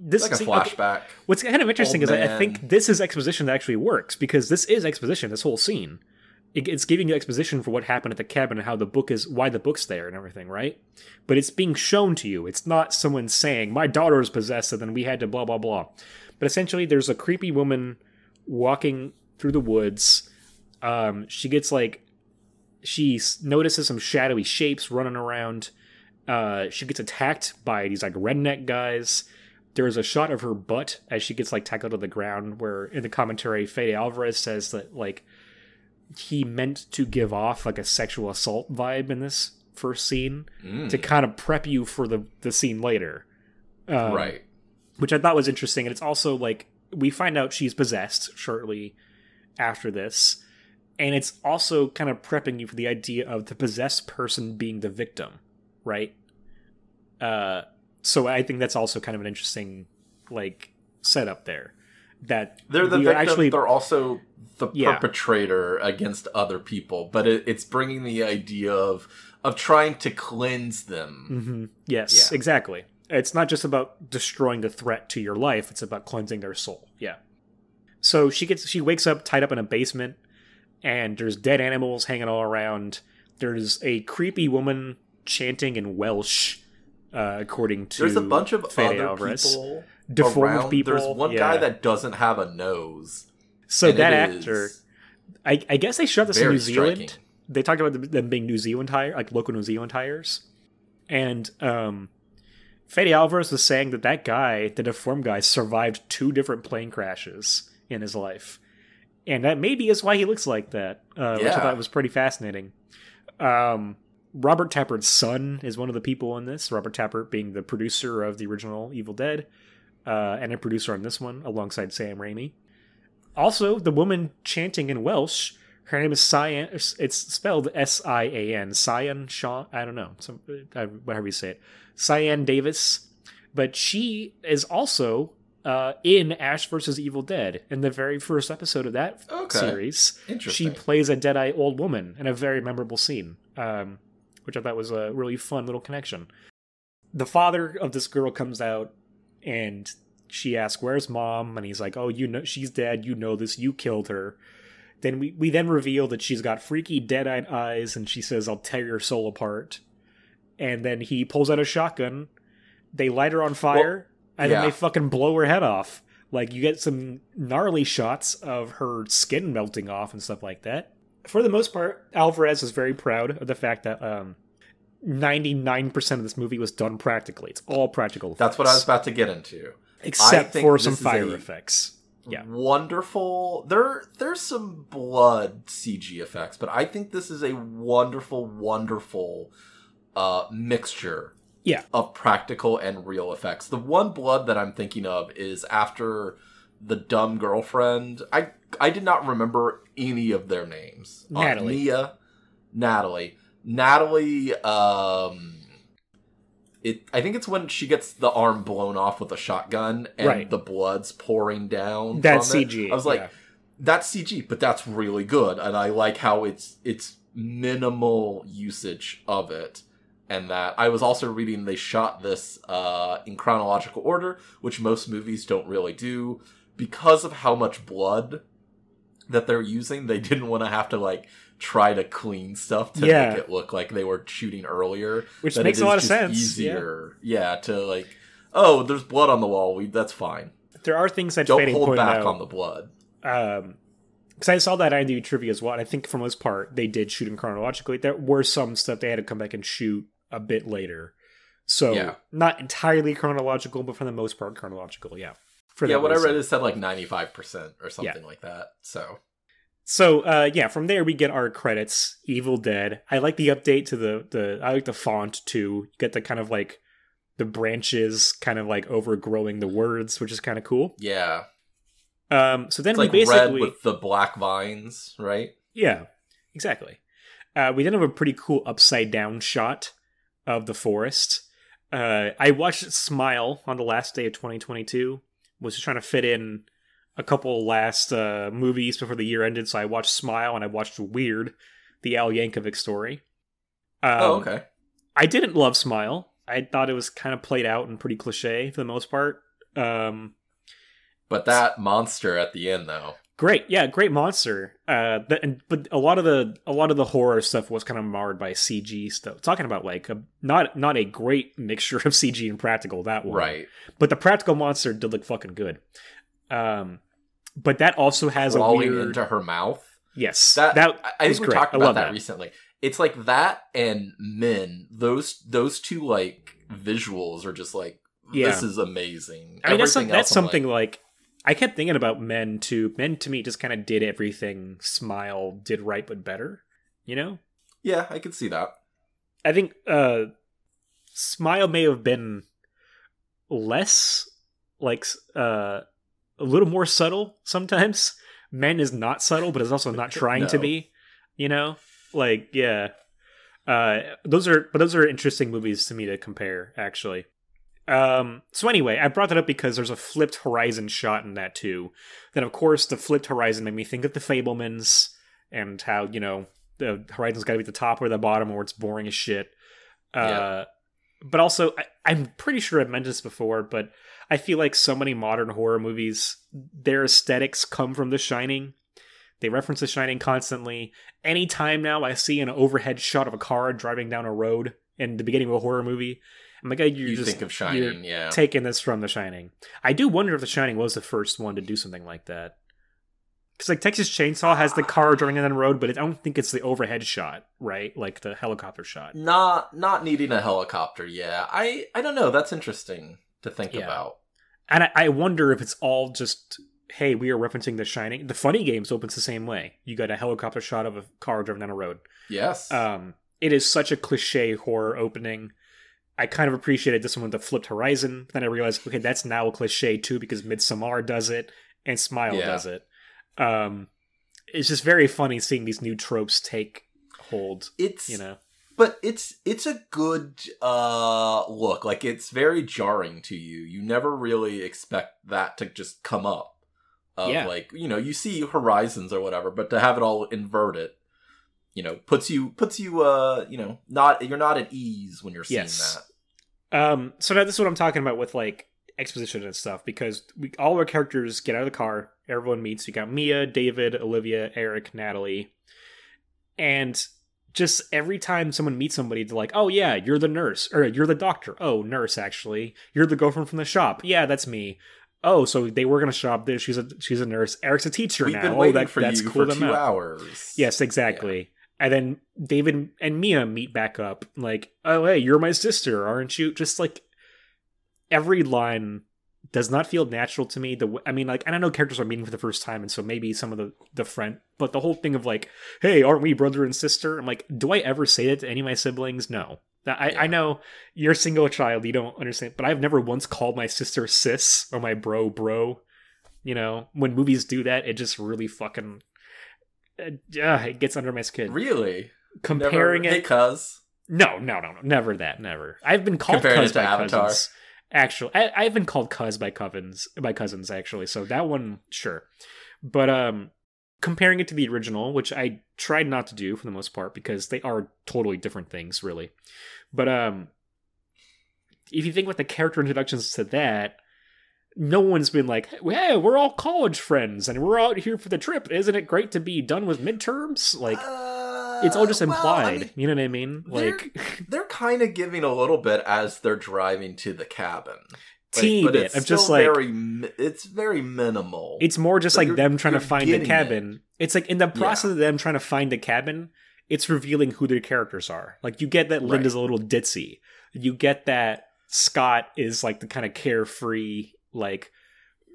this Like a see, okay, flashback. What's kind of interesting Old is I, I think this is exposition that actually works because this is exposition. This whole scene, it, it's giving you exposition for what happened at the cabin and how the book is, why the book's there and everything, right? But it's being shown to you. It's not someone saying my daughter is possessed and then we had to blah blah blah. But essentially, there's a creepy woman walking through the woods. Um, she gets like she notices some shadowy shapes running around. Uh, she gets attacked by these like redneck guys. There's a shot of her butt as she gets like tackled to the ground. Where in the commentary, Fede Alvarez says that like he meant to give off like a sexual assault vibe in this first scene Mm, to kind of prep you for the the scene later. Um, right. Which I thought was interesting. And it's also like we find out she's possessed shortly after this, and it's also kind of prepping you for the idea of the possessed person being the victim, right? Uh, so I think that's also kind of an interesting like setup there. That They're the victim. actually they're also the Yeah. perpetrator against other people, but it, it's bringing the idea of of trying to cleanse them. Mhm. Yes, Yeah. exactly. It's not just about destroying the threat to your life, it's about cleansing their soul. Yeah. So she gets she wakes up tied up in a basement and there's dead animals hanging all around. There's a creepy woman chanting in Welsh uh, according to There's a bunch of Fede other Alvarez. people. Deformed around. people, There's one yeah. guy that doesn't have a nose. So that actor, I, I guess they shot this in New Zealand. striking. They talked about them being New Zealand hire, like local New Zealand tires and um, Fede Alvarez was saying that that guy, the deformed guy, survived two different plane crashes in his life, and that maybe is why he looks like that, uh, which I thought was pretty fascinating. Um, Robert Tapert's son is one of the people in this. Robert Tapert being the producer of the original Evil Dead, uh, and a producer on this one alongside Sam Raimi. Also, the woman chanting in Welsh, her name is Cyan. It's spelled S I A N. Cyan Shaw. I don't know. Some, uh, whatever you say it. Cyan Davis. But she is also uh, in Ash versus Evil Dead in the very first episode of that Okay. series. She plays a dead-eye old woman in a very memorable scene, um, which I thought was a really fun little connection. The father of this girl comes out, and she asks, "Where's mom?" And he's like, "Oh, you know, she's dead. You know this. You killed her." Then we we then reveal that she's got freaky dead-eyed eyes, and she says, "I'll tear your soul apart." And then he pulls out a shotgun. They light her on fire, and yeah. then they fucking blow her head off. Like you get some gnarly shots of her skin melting off and stuff like that. For the most part, Alvarez is very proud of the fact that um, 99% of this movie was done practically. It's all practical. That's what I was about to get into. except for some fire a- effects. Yeah. Wonderful. There there's some blood CG effects, but I think this is a wonderful, wonderful uh mixture Yeah. of practical and real effects. The one blood that I'm thinking of is after the dumb girlfriend. I I did not remember any of their names. Uh, Natalie. Mia, Natalie, Natalie. Um, it. I think it's when she gets the arm blown off with a shotgun and Right. the blood's pouring down. That's from it. CG. I was like, yeah. that's CG, but that's really good, and I like how it's it's minimal usage of it. And that I was also reading they shot this uh, in chronological order, which most movies don't really do, because of how much blood that they're using. They didn't want to have to like try to clean stuff to Yeah. make it look like they were shooting earlier. Which makes a lot of sense, Easier, yeah. to like, oh, there's blood on the wall. We that's fine. there are things that Don't hold back out. on the blood. um because I saw that IMDb trivia as well. And I think for most part they did shoot in chronologically. There were some stuff they had to come back and shoot a bit later, so Yeah. not entirely chronological, but for the most part chronological. Yeah. For yeah, what I read is said like ninety five percent or something like that. So So uh, yeah, from there we get our credits. Evil Dead. I like the update to the the. I like the font too. You get the kind of like the branches kind of like overgrowing the words, which is kind of cool. yeah, Um, so then it's we like red basically with the black vines, right? Yeah, exactly. Uh, we then have a pretty cool upside down shot of the forest. Uh, I watched Smile on the last day of 2022. Was just trying to fit in a couple last uh, movies before the year ended, so I watched Smile and I watched Weird, the Al Yankovic story. Um, oh, okay. I didn't love Smile. I thought it was kind of played out and pretty cliche for the most part. Um, But that monster at the end, though, Great, yeah, great monster. Uh, but, and, but a lot of the a lot of the horror stuff was kind of marred by CG stuff. Talking about like a not not a great mixture of CG and practical that one, right? But the practical monster did look fucking good. Um, but that also has a Crawling weird into her mouth. yes That, that I- think we great. talked about that, that. recently. It's like that and Men. Those those two like visuals are just like Yeah. this is amazing. I mean that's Everything that's else I'm something like, I kept thinking about men too. Men to me just kind of did everything. Smile did right but better. You know. yeah, I could see that. I think uh Smile may have been less like uh a little more subtle sometimes. Men is not subtle, but is also not trying to be. You know, like yeah. Uh, those are but those are interesting movies to me to compare actually. Um, so anyway, I brought that up because there's a flipped horizon shot in that too. Then of course the flipped horizon made me think of the Fabelmans and how you know the horizon's got to be at the top or the bottom or it's boring as shit. Uh, Yeah. But also I, I'm pretty sure I've mentioned this before, but I feel like so many modern horror movies, their aesthetics come from The Shining. They reference The Shining constantly. Anytime now I see an overhead shot of a car driving down a road in the beginning of a horror movie, I'm like, oh, you're You just think of Shining, yeah. taking this from The Shining. I do wonder if The Shining was the first one to do something like that. Because like Texas Chainsaw has the car driving down the road, but it, I don't think it's the overhead shot, right? Like the helicopter shot. not not needing a helicopter, yeah. I I don't know. That's interesting to think Yeah. about. And I, I wonder if it's all just, hey, we are referencing The Shining. The Funny Games opens the same way. You got a helicopter shot of a car driving down a road. Yes. Um, it is such a cliche horror opening. I kind of appreciated this one with the flipped horizon. Then I realized, okay, that's now a cliche too because Midsommar does it and Smile Yeah. does it. Um, it's just very funny seeing these new tropes take hold. it's You know, but it's it's a good uh look. Like it's very jarring to you. You never really expect that to just come up. Of Yeah. like, you know, you see horizons or whatever, but to have it all inverted, you know, puts you puts you uh, you know, not you're not at ease when you're seeing Yes. that. Um, so now this is what I'm talking about with like exposition and stuff because we all our characters get out of the car. Everyone meets. You got Mia, David, Olivia, Eric, Natalie, and just every time someone meets somebody, they're like, "Oh yeah, you're the nurse, or you're the doctor. Oh, nurse, actually, you're the girlfriend from the shop. Yeah, that's me. Oh, so they work in a shop. There, she's a she's a nurse. Eric's a teacher We've now. oh, that, for that's cool for two out. hours. Yes, exactly. And then David and Mia meet back up, like, oh, hey, you're my sister, aren't you? Just like every line does not feel natural to me. The I mean, like, and I know characters are meeting for the first time, and so maybe some of the the friend, but the whole thing of like, hey, aren't we brother and sister? I'm like, do I ever say that to any of my siblings? No. I, Yeah. I know you're a single child, you don't understand, but I've never once called my sister sis or my bro bro. You know, when movies do that, it just really fucking, uh, it gets under my skin. Really? Comparing Never, it, Hey, cuz. no, no, no, no, never that, never. I've been called Comparing cuz by Avatar. cousins. Actually, I, I've been called cuz by cousins, by cousins actually. So that one, sure, but um, comparing it to the original, which I tried not to do for the most part because they are totally different things, really. But um, if you think about the character introductions to that, no one's been like, "Hey, we're all college friends and we're out here for the trip. Isn't it great to be done with midterms?" Like, it's all just Uh, well, I implied. mean, you know what I mean? they're- Like, they're kind of giving a little bit as they're driving to the cabin. Like, but bit it's of just like very, it's very minimal. It's more just like them trying to find the cabin. It's like in the process Yeah. of them trying to find the cabin, it's revealing who their characters are. Like you get that Linda's a little ditzy. You get that Scott is like the kind of carefree, like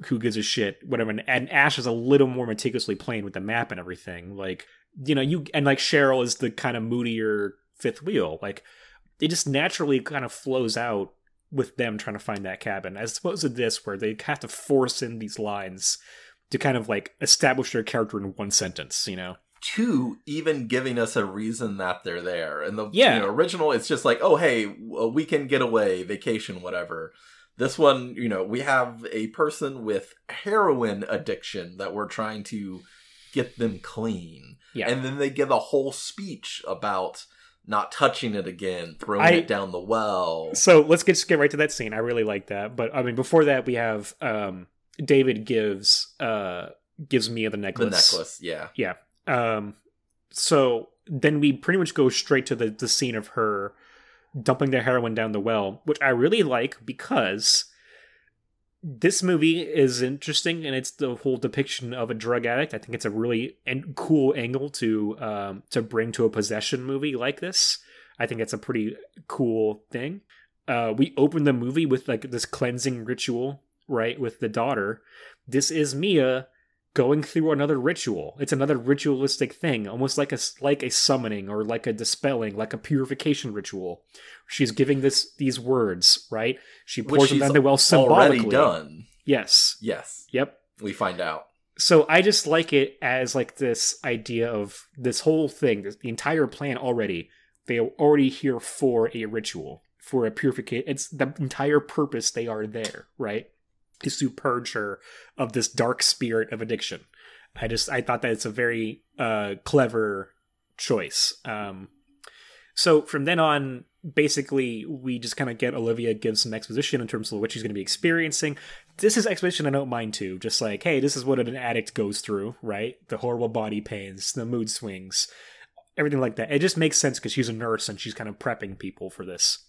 who gives a shit, whatever. And, and Ash is a little more meticulously playing with the map and everything. Like you know, you and like Cheryl is the kind of moodier fifth wheel. Like it just naturally kind of flows out with them trying to find that cabin, as opposed to this where they have to force in these lines to kind of like establish their character in one sentence, you know? two even giving us a reason that they're there. And the Yeah. you know, original, it's just like, oh hey, a weekend getaway, vacation, whatever. This one, you know, we have a person with heroin addiction that we're trying to get them clean. Yeah. And then they give a whole speech about not touching it again, throwing I- it down the well. So let's get just get right to that scene. I really like that. But I mean before that we have um David gives uh gives Mia the necklace. The necklace. necklace, yeah. Yeah. Um so then we pretty much go straight to the, the scene of her dumping the heroin down the well, which I really like because this movie is interesting and it's the whole depiction of a drug addict. I think it's a really en- cool angle to um, to bring to a possession movie like this. I think it's a pretty cool thing. Uh, we open the movie with like this cleansing ritual, right, with the daughter. This is Mia going through another ritual. It's another ritualistic thing, almost like a like a summoning or like a dispelling, like a purification ritual. She's giving this these words, right? She pours them down the well symbolically. already done. Yes. Yes, Yep. we find out. So I just like it as like this idea of this whole thing, the entire plan already. They are already here for a ritual, for a purification. It's the entire purpose they are there, right? Is to purge her of this dark spirit of addiction. I just I thought that it's a very uh clever choice. Um so from then on, basically we just kind of get Olivia gives some exposition in terms of what she's going to be experiencing this is exposition I don't mind too. Just like, hey, this is what an addict goes through, right? The horrible body pains, the mood swings, everything like that. It just makes sense because she's a nurse and she's kind of prepping people for this.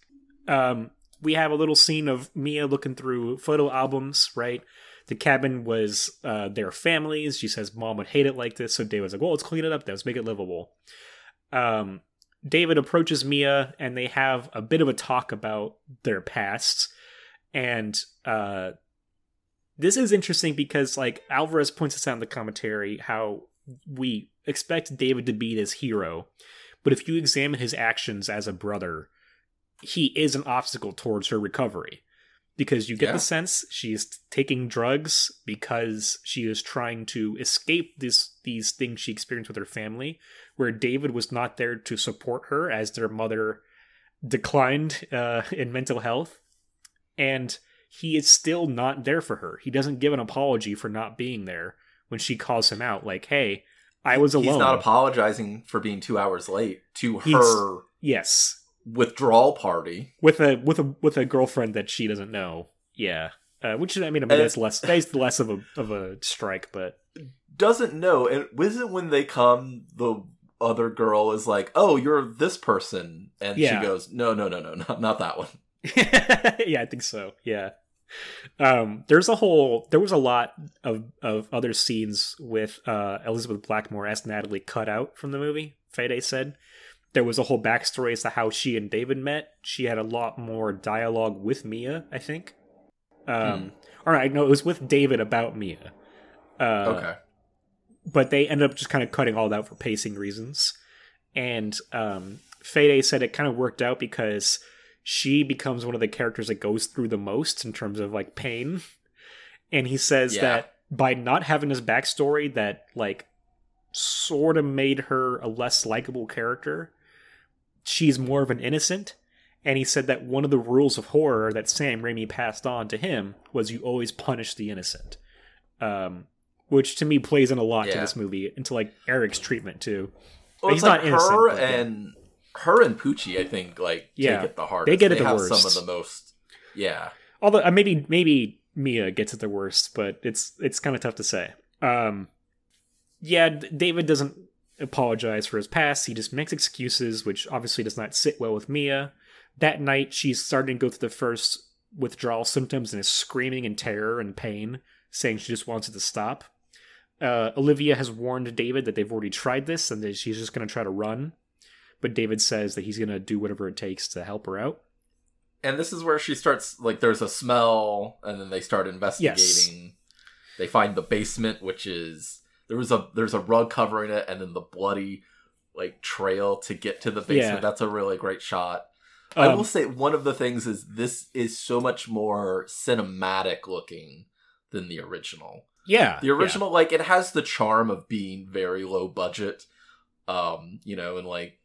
Um, we have a little scene of Mia looking through photo albums, right? The cabin was uh, their families. She says mom would hate it like this, so David's like, well, let's clean it up. Let's make it livable. Um, David approaches Mia and they have a bit of a talk about their pasts. And uh, this is interesting because like Alvarez points this out in the commentary how we expect David to be this hero, but if you examine his actions as a brother, he is an obstacle towards her recovery. Because you get Yeah. the sense she's taking drugs because she is trying to escape this these things she experienced with her family, where David was not there to support her as their mother declined uh, in mental health, and he is still not there for her. He doesn't give an apology for not being there when she calls him out, like, "Hey, I was alone." He's not apologizing for being two hours late to He's- her yes, withdrawal party. with a with a with a girlfriend that she doesn't know. Yeah, uh, which I mean, I mean that's less that's less of a of a strike, but Doesn't know, and isn't when they come, the other girl is like, "Oh, you're this person," and Yeah. she goes, "No, no, no, no, not, not that one." yeah, I think so. Yeah. Um, there's a whole there was a lot of of other scenes with uh Elizabeth Blackmore as Natalie cut out from the movie. Fede said there was a whole backstory as to how she and David met. She had a lot more dialogue with Mia, I think. Um, or I know it was with David about Mia. Uh, okay, but they ended up just kind of cutting all that out for pacing reasons. And um, Fede said it kind of worked out because she becomes one of the characters that goes through the most in terms of like pain. And he says Yeah. that by not having this backstory, that like sort of made her a less likable character. She's more of an innocent. And he said that one of the rules of horror that Sam Raimi passed on to him was you always punish the innocent. Um, which to me plays in a lot to this movie, into like Eric's treatment too. well, he's like not innocent, her but, yeah. and her and Pucci. I think like Yeah. take it the hardest. They get it the have worst. some of the most. Yeah, Although uh, maybe maybe Mia gets it the worst, but it's it's kind of tough to say. Um, yeah, David doesn't apologize for his past. He just makes excuses, which obviously does not sit well with Mia. That night, she's starting to go through the first withdrawal symptoms and is screaming in terror and pain, saying she just wants it to stop. Uh, Olivia has warned David that they've already tried this and that she's just going to try to run. But David says that he's going to do whatever it takes to help her out. and this is where she starts like there's a smell, and then they start investigating. They find the basement, which is there was a there's a rug covering it, and then the bloody like trail to get to the basement. Yeah. That's a really great shot. I Um, will say one of the things is this is so much more cinematic looking than the original. yeah, The original, like, it has the charm of being very low budget, um, you know, and like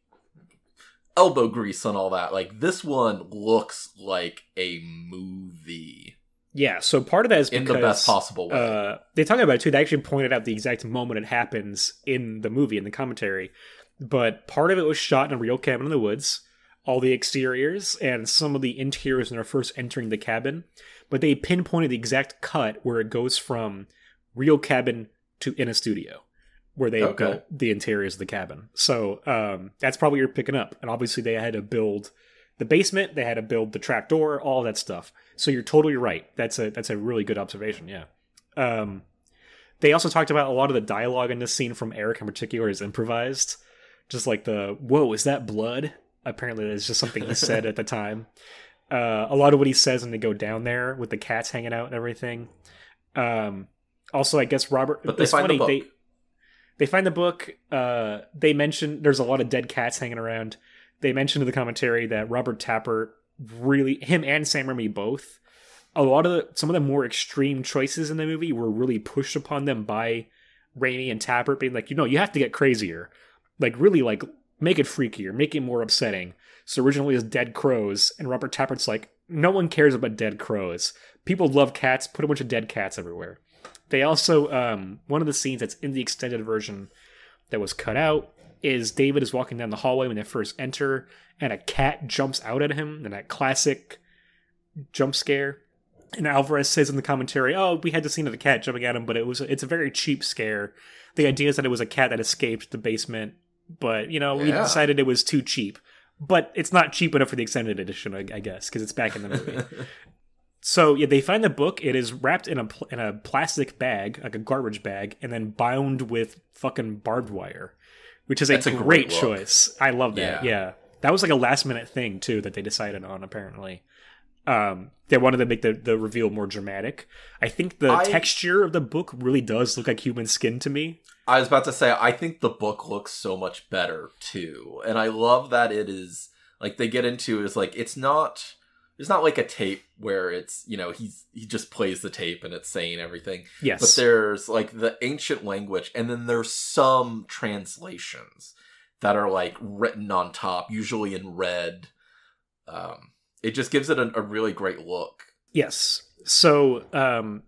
elbow grease and all that. Like this one looks like a movie Yeah, so part of that is in because the best possible way. uh, they talk about it too. They actually pointed out the exact moment it happens in the movie in the commentary. But part of it was shot in a real cabin in the woods, all the exteriors and some of the interiors when they're first entering the cabin. But they pinpointed the exact cut where it goes from real cabin to in a studio, where they Okay. built the interiors of the cabin. So um, that's probably what you're picking up. And obviously they had to build the basement, they had to build the trap door, all that stuff. So you're totally right. That's a that's a really good observation. Yeah. Um, they also talked about a lot of the dialogue in this scene from Eric in particular is improvised. Just like the "Whoa, is that blood?" Apparently, that's just something he said at the time. Uh, a lot of what he says when they go down there with the cats hanging out and everything. Um, Also, I guess Robert. But they find the book. they they find the book. Uh, they mention there's a lot of dead cats hanging around. They mention in the commentary that Robert Tapert really him and Sam Raimi both. A lot of the, some of the more extreme choices in the movie were really pushed upon them by Raimi and Tapert, being like, you know, you have to get crazier, like really like make it freakier, make it more upsetting. So originally it was dead crows, and Robert Tapert's like, no one cares about dead crows. People love cats. Put a bunch of dead cats everywhere. They also um, one of the scenes that's in the extended version that was cut out is David is walking down the hallway when they first enter, and a cat jumps out at him, and that classic jump scare. And Alvarez says in the commentary, "Oh, we had the scene of the cat jumping at him, but it was it's a very cheap scare. The idea is that it was a cat that escaped the basement, but you know we Yeah. decided it was too cheap. But it's not cheap enough for the extended edition, I, I guess, because it's back in the movie." So yeah, they find the book. It is wrapped in a pl- in a plastic bag, like a garbage bag, and then bound with fucking barbed wire, which is a, That's a great, great choice. I love that. Yeah. Yeah. that was like a last minute thing too that they decided on. Apparently, um, they wanted to make the the reveal more dramatic. I think the I- texture of the book really does look like human skin to me. I was about to say, I think the book looks so much better too, and I love that it is like they get into is like it's not it's not like a tape where it's you know he's he just plays the tape and it's saying everything, Yes, but there's like the ancient language, and then there's some translations that are like written on top, usually in red. Um, it just gives it a, a really great look. Yes. So um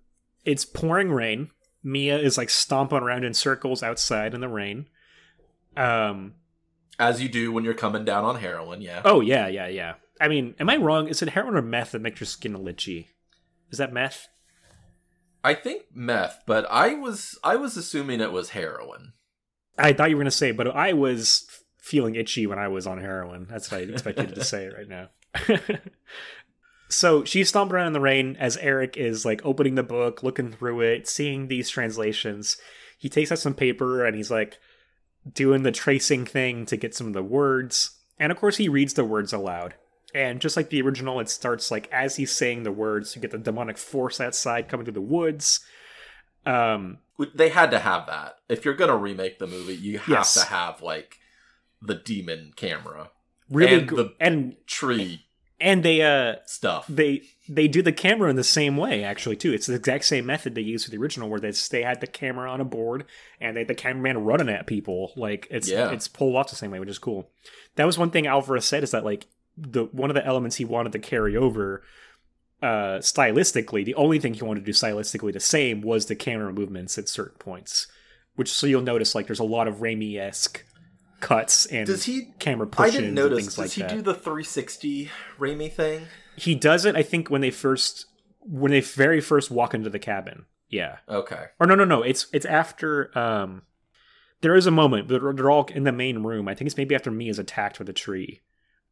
it's pouring rain. Mia is like stomping around in circles outside in the rain. Um As you do when you're coming down on heroin, yeah. oh yeah, yeah, yeah. I mean, am I wrong? Is it heroin or meth that makes your skin litchy? Is that meth? I think meth, but I was I was assuming it was heroin. I thought you were gonna say, but I was feeling itchy when I was on heroin. That's what I expected you to say right now. so she's stomping around in the rain as Eric is like opening the book, looking through it, seeing these translations. He takes out some paper and he's like doing the tracing thing to get some of the words. And of course, he reads the words aloud. And just like the original, it starts like as he's saying the words, you get the demonic force outside coming through the woods. Um, They had to have that. If you're gonna remake the movie, you have Yes. to have like the demon camera, really, And gr- the- and tree and they uh stuff. they they do the camera in the same way actually too it's the exact same method they used for the original where they they had the camera on a board and they had the cameraman running at people like it's Yeah. it's pulled off the same way which is cool that was one thing alvarez said is that like the one of the elements he wanted to carry over uh stylistically the only thing he wanted to do stylistically the same was the camera movements at certain points which so you'll notice like there's a lot of Raimi-esque cuts and Does he? camera I didn't notice. Does like he that do the 360 Raimi thing? he does it i think when they first when they very first walk into the cabin yeah Okay. or no no no it's it's after um there is a moment they're, they're all in the main room i think it's maybe after Mia is attacked with a tree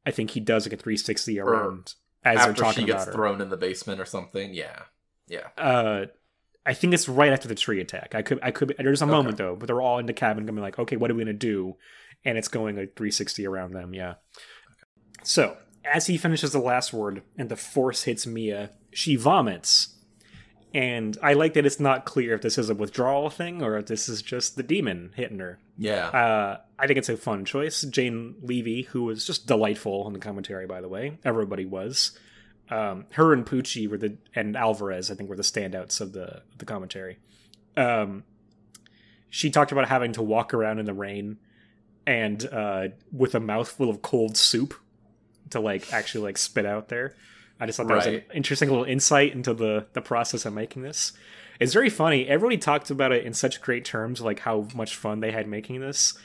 i think he does like a 360 around as they're talking she gets about her thrown in the basement or something. Yeah. Yeah. uh i think it's right after the tree attack i could i could there's a Okay. moment though but they're all in the cabin going to be like okay what are we gonna do and it's going a 360 around them yeah so as he finishes the last word and the force hits mia she vomits and i like that it's not clear if this is a withdrawal thing or if this is just the demon hitting her Yeah. uh, I think it's a fun choice. Jane Levy, who was just delightful in the commentary, by the way, everybody was. Um, her and Pucci were the and Alvarez, I think, were the standouts of the the commentary. Um, she talked about having to walk around in the rain and uh, with a mouthful of cold soup to like actually like spit out there. I just thought that was an interesting little insight into the the process of making this. It's very funny. Everybody talked about it in such great terms, like how much fun they had making this.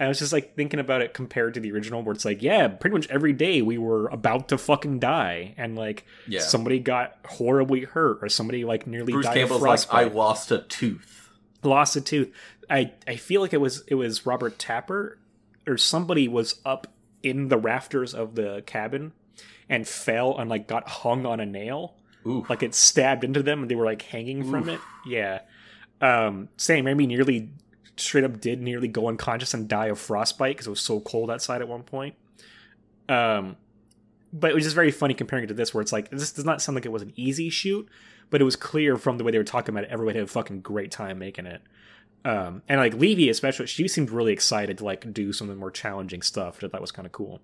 I was just like thinking about it compared to the original, where it's like, yeah, pretty much every day we were about to fucking die, and like Yeah. somebody got horribly hurt, or somebody like nearly Bruce died Campbell's like, I lost a tooth. lost a tooth. I I feel like it was it was Robert Tapert or somebody was up in the rafters of the cabin and fell and like got hung on a nail Ooh. like it stabbed into them and they were like hanging from it. Yeah. Um, Sam Raimi nearly straight up did nearly go unconscious and die of frostbite because it was so cold outside at one point. Um, but it was just very funny comparing it to this, where it's like this does not sound like it was an easy shoot, but it was clear from the way they were talking about it, everybody had a fucking great time making it. Um, and like Levy, especially, she seemed really excited to like do some of the more challenging stuff, which I thought was kind of cool.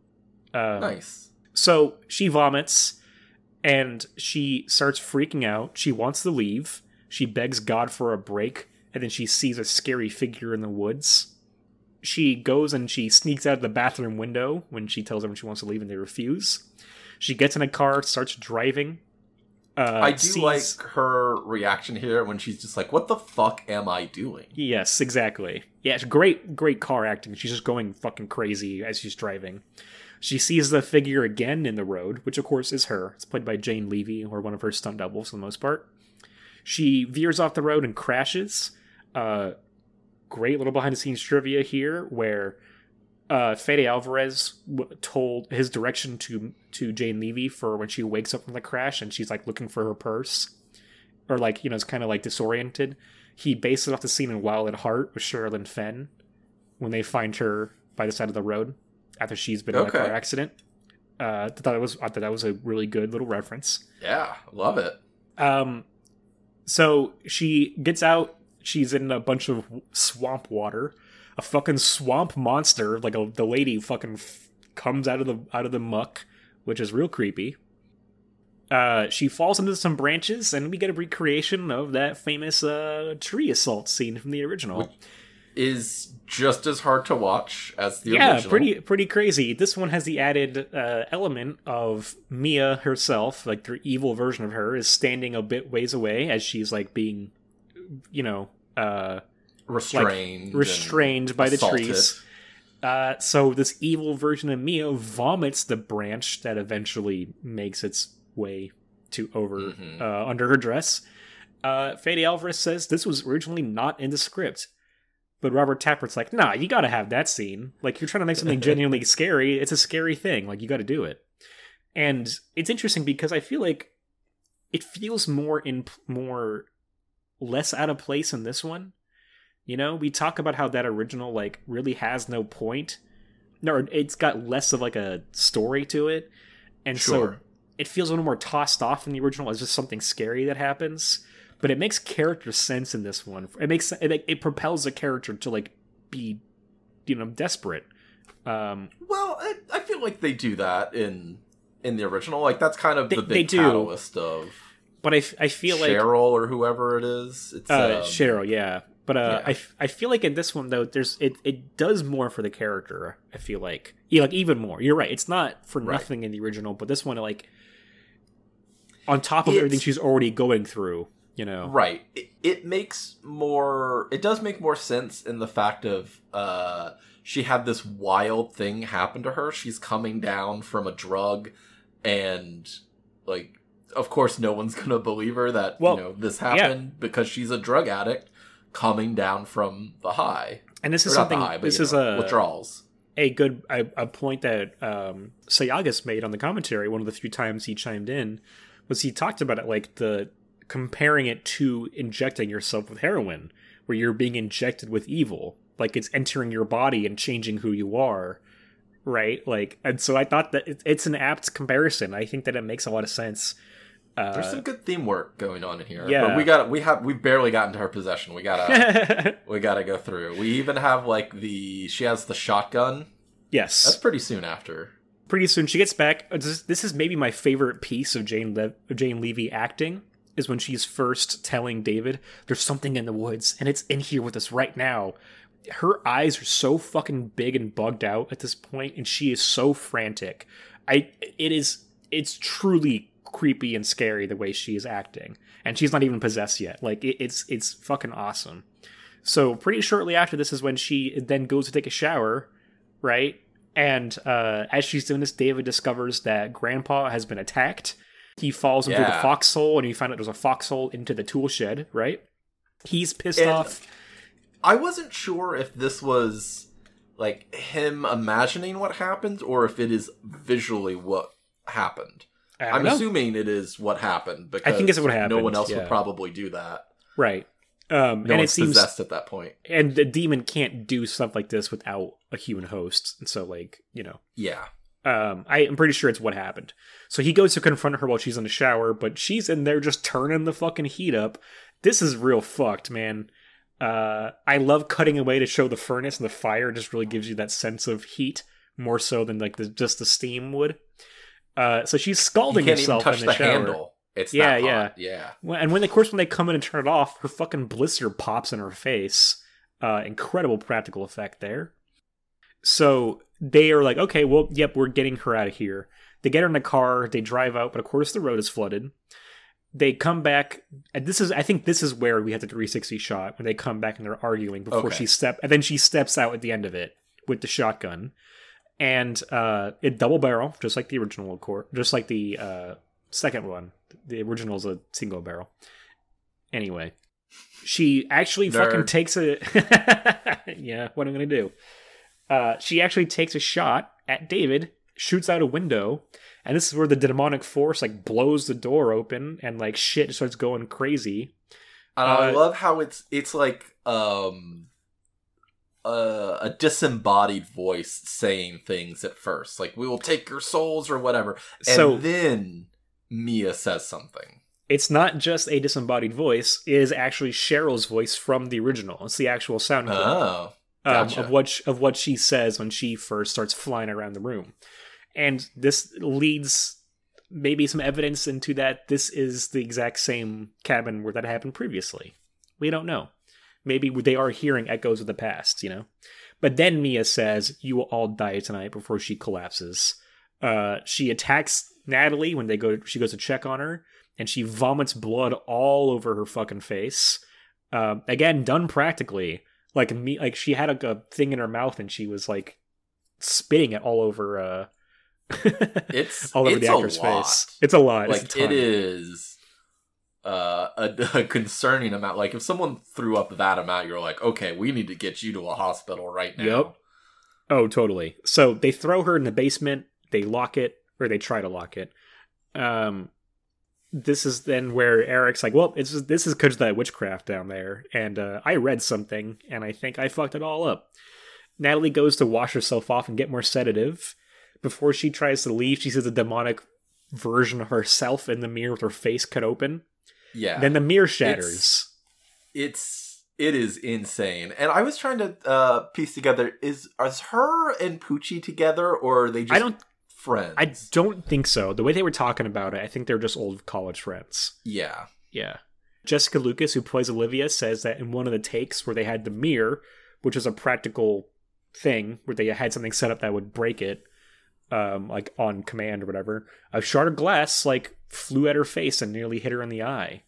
Um, Nice. So she vomits and she starts freaking out. She wants to leave. She begs God for a break, and then she sees a scary figure in the woods. She goes and she sneaks out of the bathroom window when she tells everyone she wants to leave, and they refuse. She gets in a car, starts driving. Uh, I do sees- like her reaction here when she's just like, "What the fuck am I doing?" Yes, exactly. Yeah, it's great, great car acting. She's just going fucking crazy as she's driving. She sees the figure again in the road, which of course is her. It's played by Jane Levy, or one of her stunt doubles for the most part. She veers off the road and crashes. Uh, great little behind the scenes trivia here, where uh, Fede Alvarez w- told his direction to to Jane Levy for when she wakes up from the crash and she's like looking for her purse, or like you know, it's kind of like disoriented he based it off the scene in Wild at Heart with Sherilyn Fenn when they find her by the side of the road after she's been in a car accident. Uh, I thought it was I thought that was a really good little reference. Yeah, love it. Um, so she gets out. She's in a bunch of swamp water. A fucking swamp monster, like a, the lady, fucking f- comes out of the out of the muck, which is real creepy. Uh, she falls into some branches, and we get a recreation of that famous uh, tree assault scene from the original. Is just as hard to watch as the yeah, original. pretty pretty crazy. This one has the added uh, element of Mia herself, like the evil version of her, is standing a bit ways away as she's like being, you know, uh, restrained, and restrained by the assaulted. trees. Uh, so this evil version of Mia vomits the branch that eventually makes its way to over Mhm. uh, under her dress. Uh, Fede Alvarez says this was originally not in the script, but Robert Tapert's like, "Nah, you got to have that scene. Like you're trying to make something genuinely scary. It's a scary thing. Like you got to do it." And it's interesting because I feel like it feels more in more less out of place in this one. You know, we talk about how that original like really has no point. No, it's got less of like a story to it. And so it feels a little more tossed off in the original as just something scary that happens. But it makes character sense in this one. It makes it, it propels the character to like be, you know, desperate. Um, Well, I, I feel like they do that in in the original. Like that's kind of They- the they big do. catalyst of but I, I feel like Cheryl or whoever it is. It's uh, um, Cheryl, yeah. But uh, yeah. I, I feel like in this one though, there's it, it does more for the character. I feel like yeah, like even more. You're right. It's not for Right. nothing in the original, but this one like on top of It's- everything she's already going through. You know, Right. It, it makes more. It does make more sense in the fact of uh, she had this wild thing happen to her. She's coming down from a drug, and like, of course, no one's gonna believe her that Well, you know this happened because she's a drug addict coming down from the high. and this is something. high, but, this is know, a withdrawals. a good a, a point that um, Sayagues made on the commentary. One of the few times he chimed in was he talked about it like the comparing it to injecting yourself with heroin, where you're being injected with evil, like it's entering your body and changing who you are, right? Like, and so I thought that it, it's an apt comparison. I think that it makes a lot of sense. Uh, There's some good theme work going on in here. yeah. But we got we have we've barely gotten to her possession. We gotta we gotta go through. We even have like the she has the shotgun. yes, That's pretty soon after. pretty soon she gets back. This, this is maybe my favorite piece of Jane Le- of Jane Levy acting is when she's first telling David, "There's something in the woods, and it's in here with us right now." Her eyes are so fucking big and bugged out at this point, and she is so frantic. I it is it's truly creepy and scary the way she is acting, and she's not even possessed yet. Like it, it's it's fucking awesome. So pretty shortly after this is when she then goes to take a shower, right? And uh, as she's doing this, David discovers that Grandpa has been attacked. He falls into the foxhole, and you find out there's a foxhole into the tool shed, right? He's pissed And- off. I wasn't sure if this was like him imagining what happened or if it is visually what happened. I'm know. assuming it is what happened because I think it's what happened. No one else yeah. would probably do that. right. Um, No and it seems, possessed at that point. and the demon can't do stuff like this without a human host. And so, like, you know, Yeah. Um, I am pretty sure it's what happened. So he goes to confront her while she's in the shower, but she's in there just turning the fucking heat up. This is real fucked, man. Uh, I love cutting away to show the furnace and the fire. Just really gives you that sense of heat more so than like the, just the steam would. Uh, so she's scalding herself in the, the, shower. handle. It's Yeah, hot. yeah. And when, of course, when they come in and turn it off, her fucking blister pops in her face. Uh, incredible practical effect there. So they are like, okay, well, yep, we're getting her out of here. They get her in a car, they drive out, but of course the road is flooded. They come back, and this is, I think, this is where we had the 360 shot when they come back and they're arguing before Okay. she step, and then she steps out at the end of it with the shotgun, and uh, it double barrel, just like the original, of course, just like the uh, second one. The original is a single barrel. Anyway, she actually fucking takes a. yeah, what am I gonna do? Uh, she actually takes a shot at David, shoots out a window, and this is where the demonic force like blows the door open and like shit starts going crazy. And I Uh, love how it's it's like um a, a disembodied voice saying things at first, like "We will take your souls" or whatever, and So- then Mia says something. It's not just a disembodied voice; it is actually Cheryl's voice from the original. It's the actual sound clip. Um, Gotcha. of what sh- of what she says when she first starts flying around the room, and this leads maybe some evidence into that this is the exact same cabin where that happened previously. We don't know. Maybe they are hearing echoes of the past, you know. But then Mia says, "You will all die tonight." Before she collapses, uh, she attacks Natalie when they go. She goes to check on her, and she vomits blood all over her fucking face. Um, again, done practically like me like she had a, a thing in her mouth and she was like spitting it all over uh It's all over it's the actor's face. It's a lot. Like it's a it is uh, a, a concerning amount. Like if someone threw up that amount, you're like, okay, we need to get you to a hospital right now. Yep. oh totally. So they throw her in the basement. They lock it or they try to lock it. Um this is then where Eric's like, well, it's this is because that witchcraft down there, and uh, I read something, and I think I fucked it all up. Natalie goes to wash herself off and get more sedative. Before she tries to leave, she sees a demonic version of herself in the mirror with her face cut open. Yeah. Then the mirror shatters. it's it is insane. And I was trying to uh piece together is is her and Pucci together or are they just I don't. Friends? I don't think so. The way they were talking about it, I think they're just old college friends. yeah. Yeah. Jessica Lucas, who plays Olivia, says that in one of the takes where they had the mirror, which is a practical thing where they had something set up that would break it, um, like on command or whatever, a shard of glass like flew at her face and nearly hit her in the eye.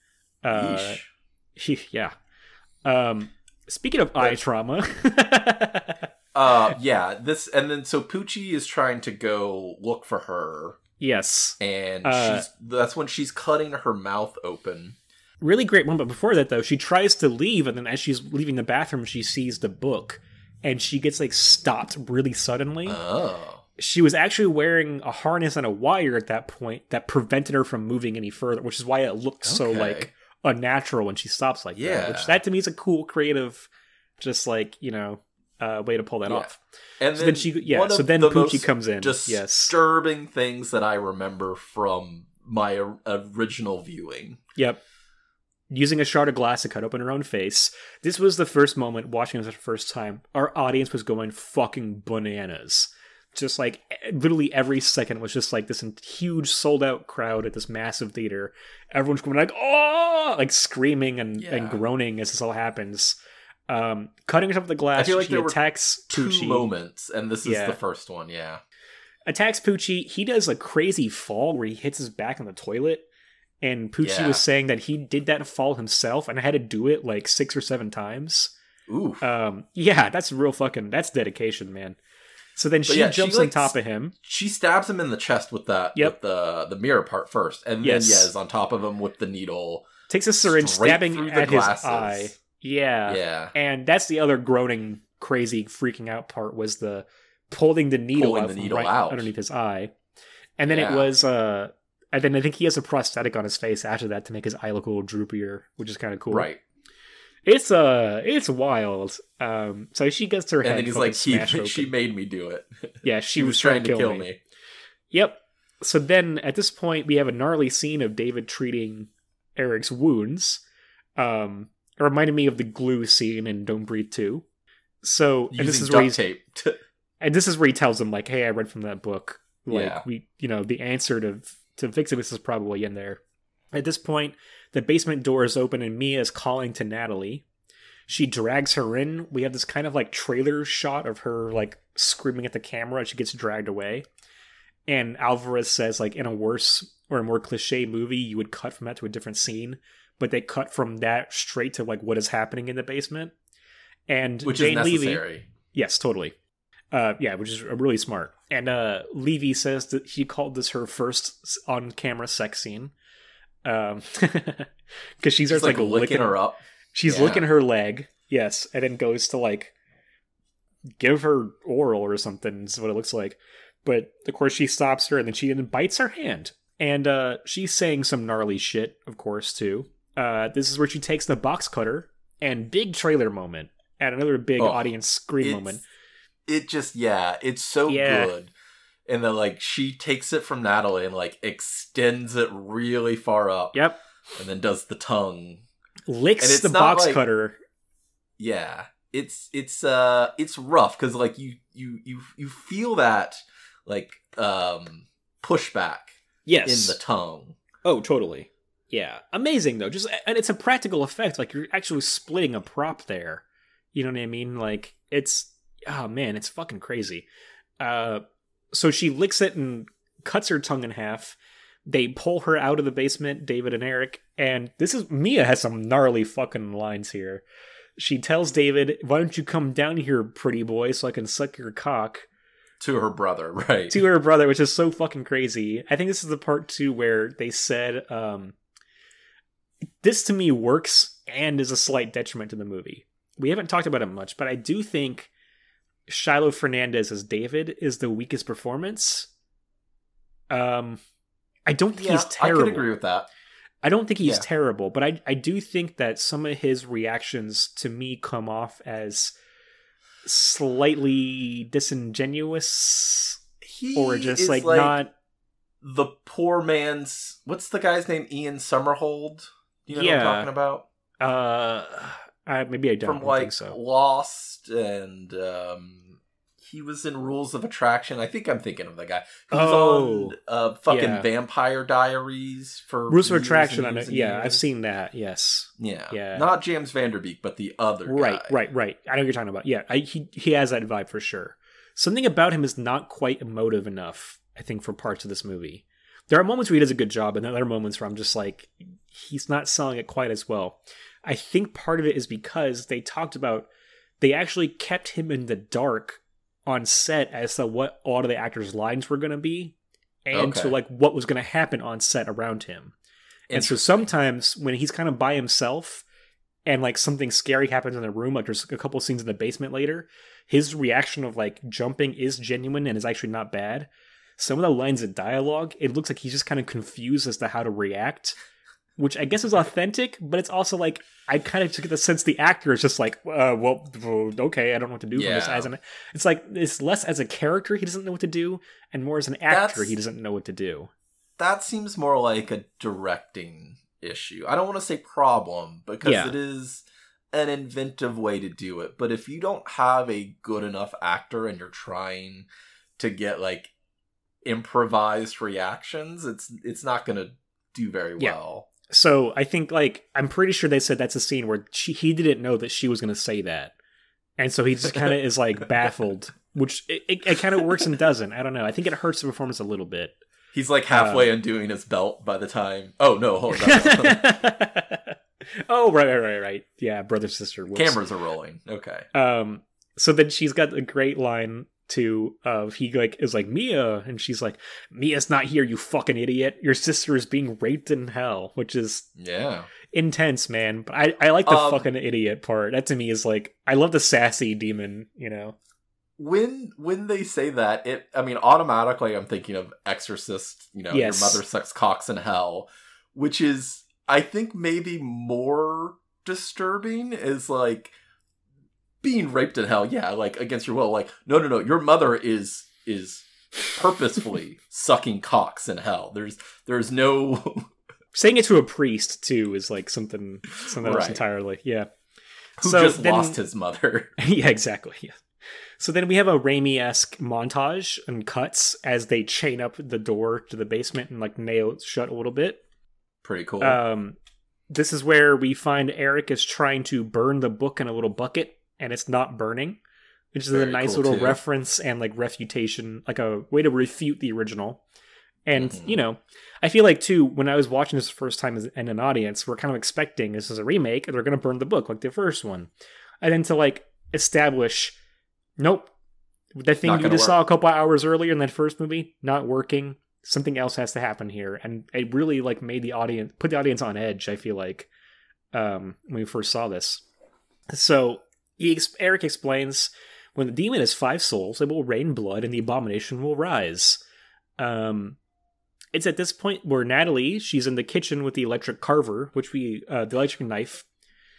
Uh, yeah. Um, speaking of eye trauma, Uh yeah, this and then so Pucci is trying to go look for her yes, and Uh, she's that's when she's cutting her mouth open. really great moment. Before that, though, she tries to leave, and then as she's leaving the bathroom, she sees the book, and she gets like stopped really suddenly. Oh. she was actually wearing a harness and a wire at that point that prevented her from moving any further, which is why it looks so like unnatural when she stops like that. Yeah. Which that to me is a cool, creative, just like you know, uh, way to pull that Yeah. off. And So then she- yeah, so then the Pucci comes in, yes. Disturbing things that I remember from my original viewing. Yep. Using a shard of glass to cut open her own face. This was the first moment watching this the first time. Our audience was going fucking bananas. Just like literally every second was just like this huge sold out crowd at this massive theater. Everyone's going like, oh, like screaming and, and groaning as this all happens. Um, cutting with the glass, I feel like she there were attacks Two Pucci moments, and this is Yeah. the first one. Yeah. attacks Pucci. He does a crazy fall where he hits his back on the toilet. And Pucci Yeah. was saying that he did that fall himself and I had to do it like six or seven times. Ooh. Um, yeah, that's real fucking, that's dedication, man. So then she yeah, she, jumps on top of him. she stabs him in the chest with that Yep. with the the mirror part first, and Yes. then yeah, is on top of him with the needle. Takes a syringe, stabbing at his eye. Yeah. Yeah. And that's the other groaning, crazy, freaking out part was the pulling the needle, Pulling the needle right out. underneath his eye. And then Yeah. it was, uh, and then I think he has a prosthetic on his face after that to make his eye look a little droopier, which is kind of cool. Right. It's uh, it's wild. Um, so she gets her And head then he's like, he, she made me do it. yeah, she She was, trying to kill, me. Yep. So then at this point, we have a gnarly scene of David treating Eric's wounds. Um, it reminded me of the glue scene in Don't Breathe 2. So, and this is where he's, tape. to- and this is where he tells him like, "Hey, I read from that book. Like, Yeah. we, you know, the answer to to fixing this is probably in there." At this point, the basement door is open and Mia is calling to Natalie. She drags her in. We have this kind of like trailer shot of her like screaming at the camera. She gets dragged away, and Alvarez says like in a worse or a more cliche movie, you would cut from that to a different scene, but they cut from that straight to like what is happening in the basement. And which Jane is Levy. Yes, totally. Uh, yeah, which is really smart. And uh, Levy says that he called this her first on-camera sex scene, um, because she She's starts like, like, licking her up. She's Yeah. licking her leg, yes, and then goes to like give her oral or something. Is what it looks like. But of course, she stops her, and then she then bites her hand, and uh, she's saying some gnarly shit, of course, too. Uh, this is where she takes the box cutter, and big trailer moment, and another big Oh, audience scream moment. It just yeah, it's so Yeah. good. And then like she takes it from Natalie and like extends it really far up. Yep, And then does the tongue. licks And it's the box like- cutter. Yeah. It's it's uh it's rough because like you you you you feel that like um pushback Yes. in the tongue. Oh, totally. Yeah, amazing though. Just and it's a practical effect. Like you're actually splitting a prop there. You know what I mean? Like it's oh man, it's fucking crazy. Uh, so she licks it and cuts her tongue in half. They pull her out of the basement, David and Eric, and this is Mia has some gnarly fucking lines here. She tells David, "Why don't you come down here, pretty boy, so I can suck your cock?" To her brother, right? to her brother, which is so fucking crazy. I think this is the part too where they said, um, this to me works and is a slight detriment to the movie. We haven't talked about it much, but I do think Shiloh Fernandez as David is the weakest performance. Um, I don't think yeah, he's I terrible. could agree with that. I don't think he's Yeah. terrible, but I I do think that some of his reactions to me come off as slightly disingenuous He or just is like, not the poor man's what's the guy's name? Ian Somerhalder. You know Yeah. what I'm talking about? uh I, maybe I don't, From like think so. Lost and um he was in Rules of Attraction. I think I'm thinking of the guy. Oh, on uh fucking yeah. Vampire Diaries for Rules of Attraction. I know, years yeah, I've seen that. Yes, Yeah. Yeah. Not James Van Der Beek, but the other right, guy. right, right. Right. I know what you're talking about. Yeah, I, he he has that vibe for sure. Something about him is not quite emotive enough. I think for parts of this movie, there are moments where he does a good job, and there are moments where I'm just like, he's not selling it quite as well. I think part of it is because they talked about they actually kept him in the dark on set as to what all of the actors' lines were going to be, and to like what was going to happen on set around him. And so sometimes when he's kind of by himself and like something scary happens in the room, like there's a couple scenes in the basement later, his reaction of like jumping is genuine and is actually not bad. Some of the lines of dialogue, it looks like he's just kind of confused as to how to react, which I guess is authentic, but it's also like I kind of just get the sense the actor is just like, uh, well, well, okay, I don't know what to do from this. As an, it's like it's less as a character he doesn't know what to do, and more as an actor That's- he doesn't know what to do. that seems more like a directing issue. I don't want to say problem because Yeah. it is an inventive way to do it. But if you don't have a good enough actor and you're trying to get like improvised reactions, it's it's not going to do very Yeah. well. So I think like I'm pretty sure they said that's a scene where she, he didn't know that she was going to say that, and so he just kind of is like baffled, which it, it, it kind of works and doesn't. I don't know. I think it hurts the performance a little bit. He's like halfway Uh, undoing his belt by the time. Oh no, hold on. oh right, right, right, right. Yeah, brother sister. whoops. Cameras are rolling. Okay. Um. So then she's got a great line too of he like is like Mia, and she's like Mia's not here, you fucking idiot. Your sister is being raped in hell, which is Yeah. intense, man. But I, I like the Um, fucking idiot part. That to me is like I love the sassy demon, you know. when when they say that it i mean automatically i'm thinking of exorcist you know Yes. your mother sucks cocks in hell which is i think maybe more disturbing is like being raped in hell yeah like against your will like no no no your mother is is purposefully sucking cocks in hell. There's there's no Saying it to a priest too is like something something else entirely. Yeah. who So just then- lost his mother. yeah, exactly. Yeah. So then we have a Raimi esque montage and cuts as they chain up the door to the basement and like nail it shut a little bit. Pretty cool. Um, this is where we find Eric is trying to burn the book in a little bucket and it's not burning, which is a nice cool, little too. reference and like refutation, like a way to refute the original. And Mhm. you know, I feel like too when I was watching this first time as in an audience, we're kind of expecting this is a remake and they're going to burn the book like the first one, and then to like establish, nope, the thing you just work. saw a couple hours earlier in that first movie not working. Something else has to happen here, and it really like made the audience put the audience on edge. I feel like um, when we first saw this. So ex- Eric explains when the demon has five souls, it will rain blood, and the abomination will rise. Um, it's at this point where Natalie she's in the kitchen with the electric carver, which we uh, the electric knife.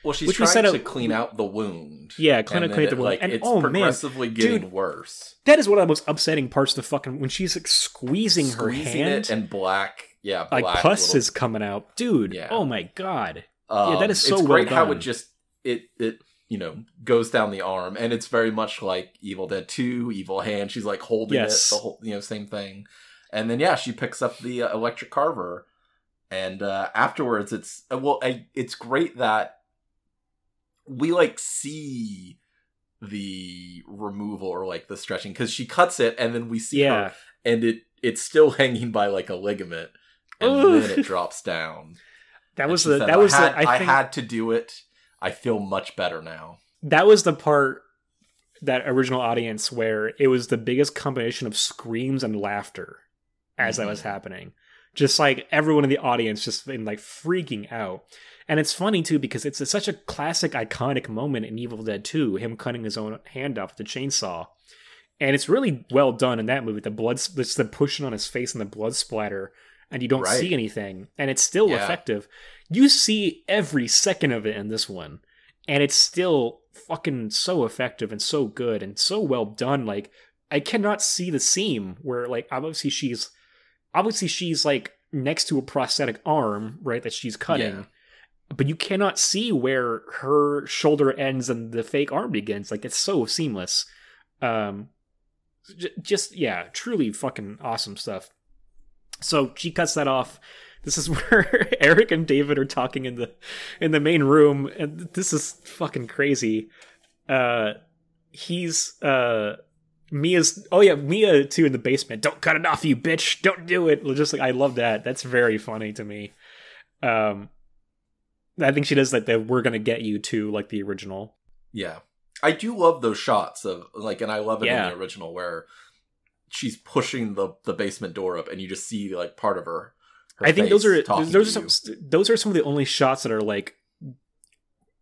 well, she's which we trying set to up- clean out the wound. Yeah, clean And out- clean out the wound. Like, And, it's oh, man, progressively getting dude, worse. That is one of the most upsetting parts of the fucking when she's like squeezing, her hand, and black, yeah, like pus little- is coming out, dude. Yeah. Oh my god. Um, Yeah, that is so it's well great how it just it it you know goes down the arm, and it's very much like Evil Dead Two, Evil Hand. She's like holding Yes. it, the whole you know same thing, and then yeah, she picks up the uh, electric carver, and uh, afterwards it's uh, well, I, it's great that we like see the removal or like the stretching because she cuts it and then we see Yeah. her and it it's still hanging by like a ligament and Oof. then it drops down That was the said, that was had, the I think had to do it. I feel much better now. that was the part that original audience where it was the biggest combination of screams and laughter as that mm-hmm. was happening just like everyone in the audience just been like freaking out and it's funny too because it's such a classic iconic moment in evil dead 2 him cutting his own hand off with the chainsaw and it's really well done in that movie the blood it's the pushing on his face and the blood splatter and you don't Right. see anything and it's still Yeah. effective you see every second of it in this one and it's still fucking so effective and so good and so well done. Like i cannot see the seam where like obviously she's obviously she's like next to a prosthetic arm right that she's cutting Yeah. but you cannot see where her shoulder ends and the fake arm begins. Like it's so seamless. Um j- just yeah truly fucking awesome stuff. So she cuts that off this is where eric and david are talking in the in the main room and this is fucking crazy uh he's uh mia's oh yeah mia too in the basement don't cut it off you bitch don't do it just like i love that that's very funny to me um i think she does like that. we're gonna get you too like the original Yeah. I do love those shots of like and I love it Yeah. in the original where she's pushing the the basement door up and you just see like part of her. I think those are talking those are some those are some of the only shots that are like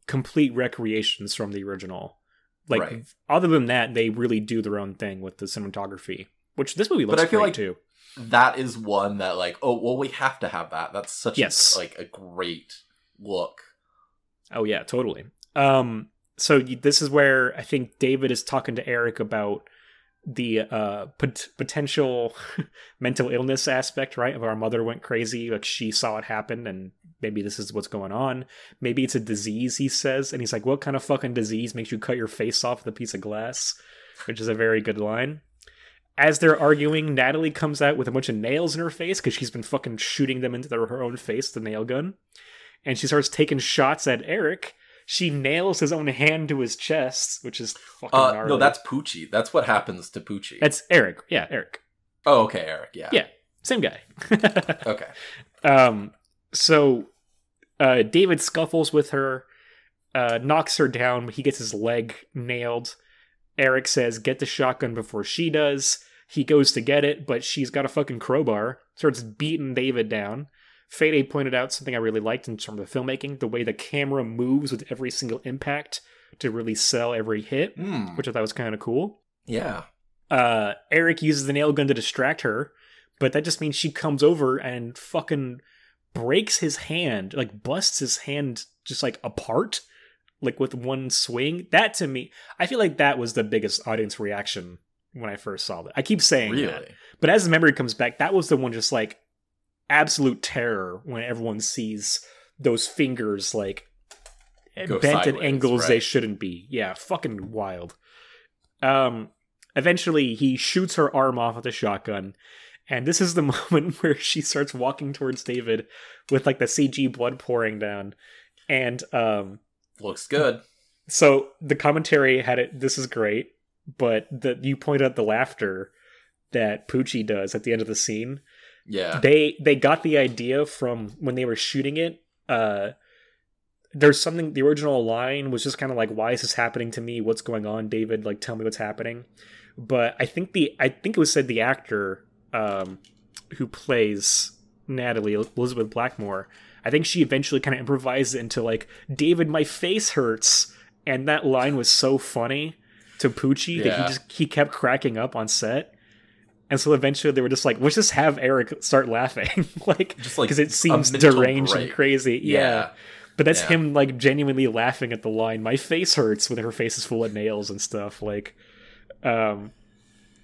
complete recreations from the original. Like Right. other than that, they really do their own thing with the cinematography, which this movie looks But I feel great like- too. that is one that like oh well we have to have that. That's such Yes. a, like a great look. Oh yeah, totally. Um, so this is where I think David is talking to Eric about the uh pot- potential mental illness aspect, right? Of our mother went crazy, like she saw it happen, and maybe this is what's going on. Maybe it's a disease, he says, and he's like, "What kind of fucking disease makes you cut your face off with a piece of glass?" Which is a very good line. As they're arguing, Natalie comes out with a bunch of nails in her face because she's been fucking shooting them into their, her own face, the nail gun and she starts taking shots at Eric. She nails his own hand to his chest, which is fucking Uh gnarly. no, that's Pucci. That's what happens to Pucci. that's Eric. Yeah, Eric. oh okay, Eric. Yeah. Yeah. Same guy. Okay. um. So, uh, David scuffles with her, uh, knocks her down. He gets his leg nailed. Eric says, "Get the shotgun before she does." He goes to get it, but she's got a fucking crowbar. Starts beating David down. Fede pointed out something I really liked in terms of filmmaking: the way the camera moves with every single impact to really sell every hit, Hmm. which I thought was kind of cool Yeah. uh, Eric uses the nail gun to distract her, but that just means she comes over and fucking breaks his hand, like busts his hand just like apart, like with one swing. That to me, I feel like that was the biggest audience reaction when I first saw that. I keep saying that. But as the memory comes back, that was the one just like absolute terror when everyone sees those fingers like Go bent at sideways, angles they shouldn't be. Yeah, fucking wild. Um, eventually he shoots her arm off with a shotgun, and this is the moment where she starts walking towards David with like the CG blood pouring down, and um, Looks good. so the commentary had it. This is great, but the you point out the laughter that Pucci does at the end of the scene. Yeah. They they got the idea from when they were shooting it. Uh, there's something. The original line was just kind of like, "Why is this happening to me? What's going on, David? Like, tell me what's happening." But I think the I think it was said the actor um, who plays Natalie Elizabeth Blackmore. I think she eventually kind of improvised it into like, "David, my face hurts," and that line was so funny to Pucci that he just he kept cracking up on set. And so eventually they were just like, let's just have Eric start laughing, like Just like because it seems deranged and crazy. Yeah. but that's yeah. him like genuinely laughing at the line. My face hurts when her face is full of nails and stuff. Like, um,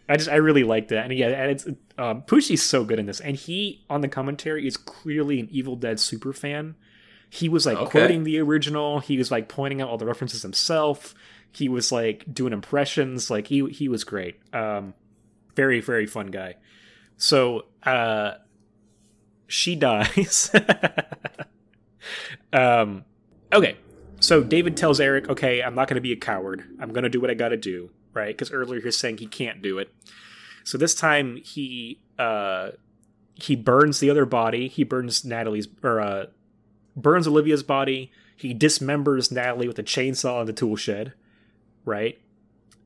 I just I really like that, and yeah, and it's um, Pucci's so good in this, and he on the commentary is clearly an Evil Dead super fan. He was like Okay. quoting the original. He was like pointing out all the references himself. He was like doing impressions. Like he he was great. Um, very very fun guy. So uh, she dies. um, okay. So David tells Eric, "Okay, I'm not going to be a coward. I'm going to do what I got to do." Right? Because earlier he was saying he can't do it. So this time he uh, he burns the other body. He burns Natalie's or uh, burns Olivia's body. He dismembers Natalie with a chainsaw in the tool shed. Right?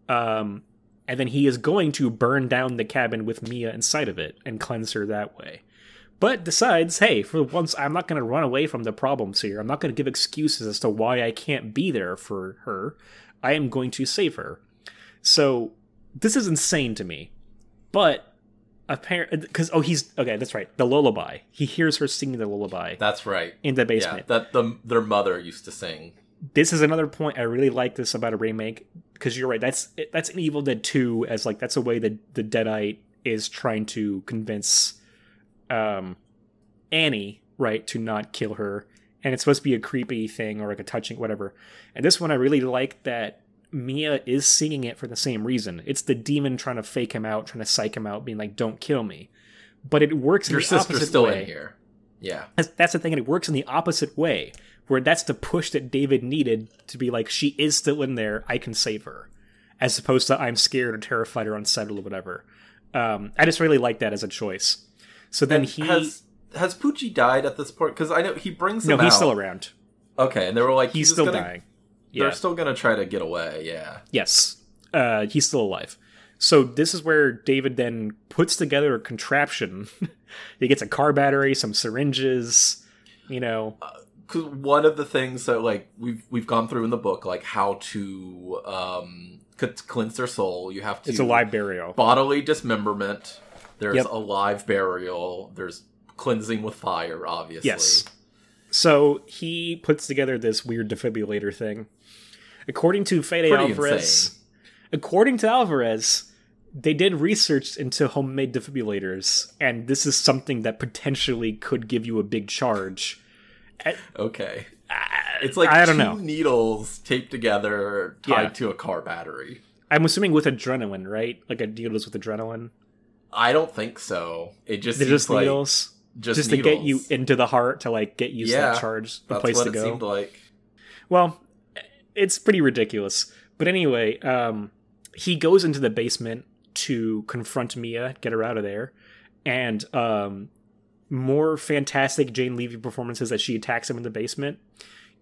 Um, and then he is going to burn down the cabin with Mia inside of it and cleanse her that way. But decides, hey, for once, I'm not going to run away from the problems here. I'm not going to give excuses as to why I can't be there for her. I am going to save her. So this is insane to me. But apparently, because oh, he's okay. That's right. The lullaby. He hears her singing the lullaby That's right. in the Yeah, basement that the their mother used to sing. this is another point I really like this about a remake because you're right. That's that's an Evil Dead Two as like that's a way that the Deadite is trying to convince um Annie right to not kill her, and it's supposed to be a creepy thing or like a touching whatever. And this one I really like that Mia is singing it for the same reason. It's the demon trying to fake him out, trying to psych him out, being like, "Don't kill me." But it works in Your the sister's still way. in here. Yeah. That's, that's the thing, and it works in the opposite way, where that's the push that David needed to be like, she is still in there, I can save her, as opposed to I'm scared or terrified or unsettled or whatever. Um, I just really like that as a choice. So then And he, has has Poochie died at this point? Because I know he brings him no, he's out. still around. Okay, and they were like, He's just still gonna- dying. They're still gonna try to get away. Yeah. Yes, uh, he's still alive. So this is where David then puts together a contraption. he gets a car battery, some syringes, you know, Because one of the things that like we've we've gone through in the book, like how to um cleanse their soul, you have to it's a live burial. bodily dismemberment. There's Yep. a live burial. There's cleansing with fire, obviously. Yes. So he puts together this weird defibrillator thing. According to Fede Pretty Alvarez, insane. according to Alvarez, they did research into homemade defibrillators, and this is something that potentially could give you a big charge. Okay. It's like I don't two know. needles taped together, tied Yeah. to a car battery. I'm assuming with adrenaline, right? Like a needles with adrenaline. I don't think so. It just They're just like needles, just, just to get you into the heart to like get you to that charge, the That's place what to it go. seemed like. Well, it's pretty ridiculous. But anyway, um, he goes into the basement to confront Mia, get her out of there, and um, more fantastic Jane Levy performances as she attacks him in the basement.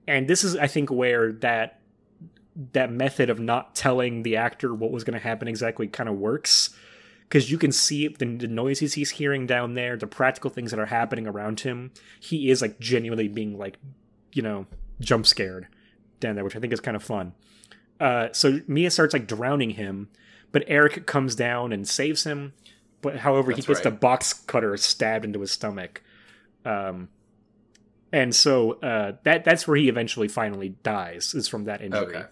And this is, I think, where that that method of not telling the actor what was going to happen exactly kind of works because you can see the, the noises he's hearing down there, the practical things that are happening around him. He is like genuinely being like, you know, jump scared down there, which I think is kind of fun. Uh, so Mia starts like drowning him, but Eric comes down and saves him. But however, That's he gets the box cutter stabbed into his stomach, um, and so uh, that that's where he eventually finally dies is from that injury. Okay.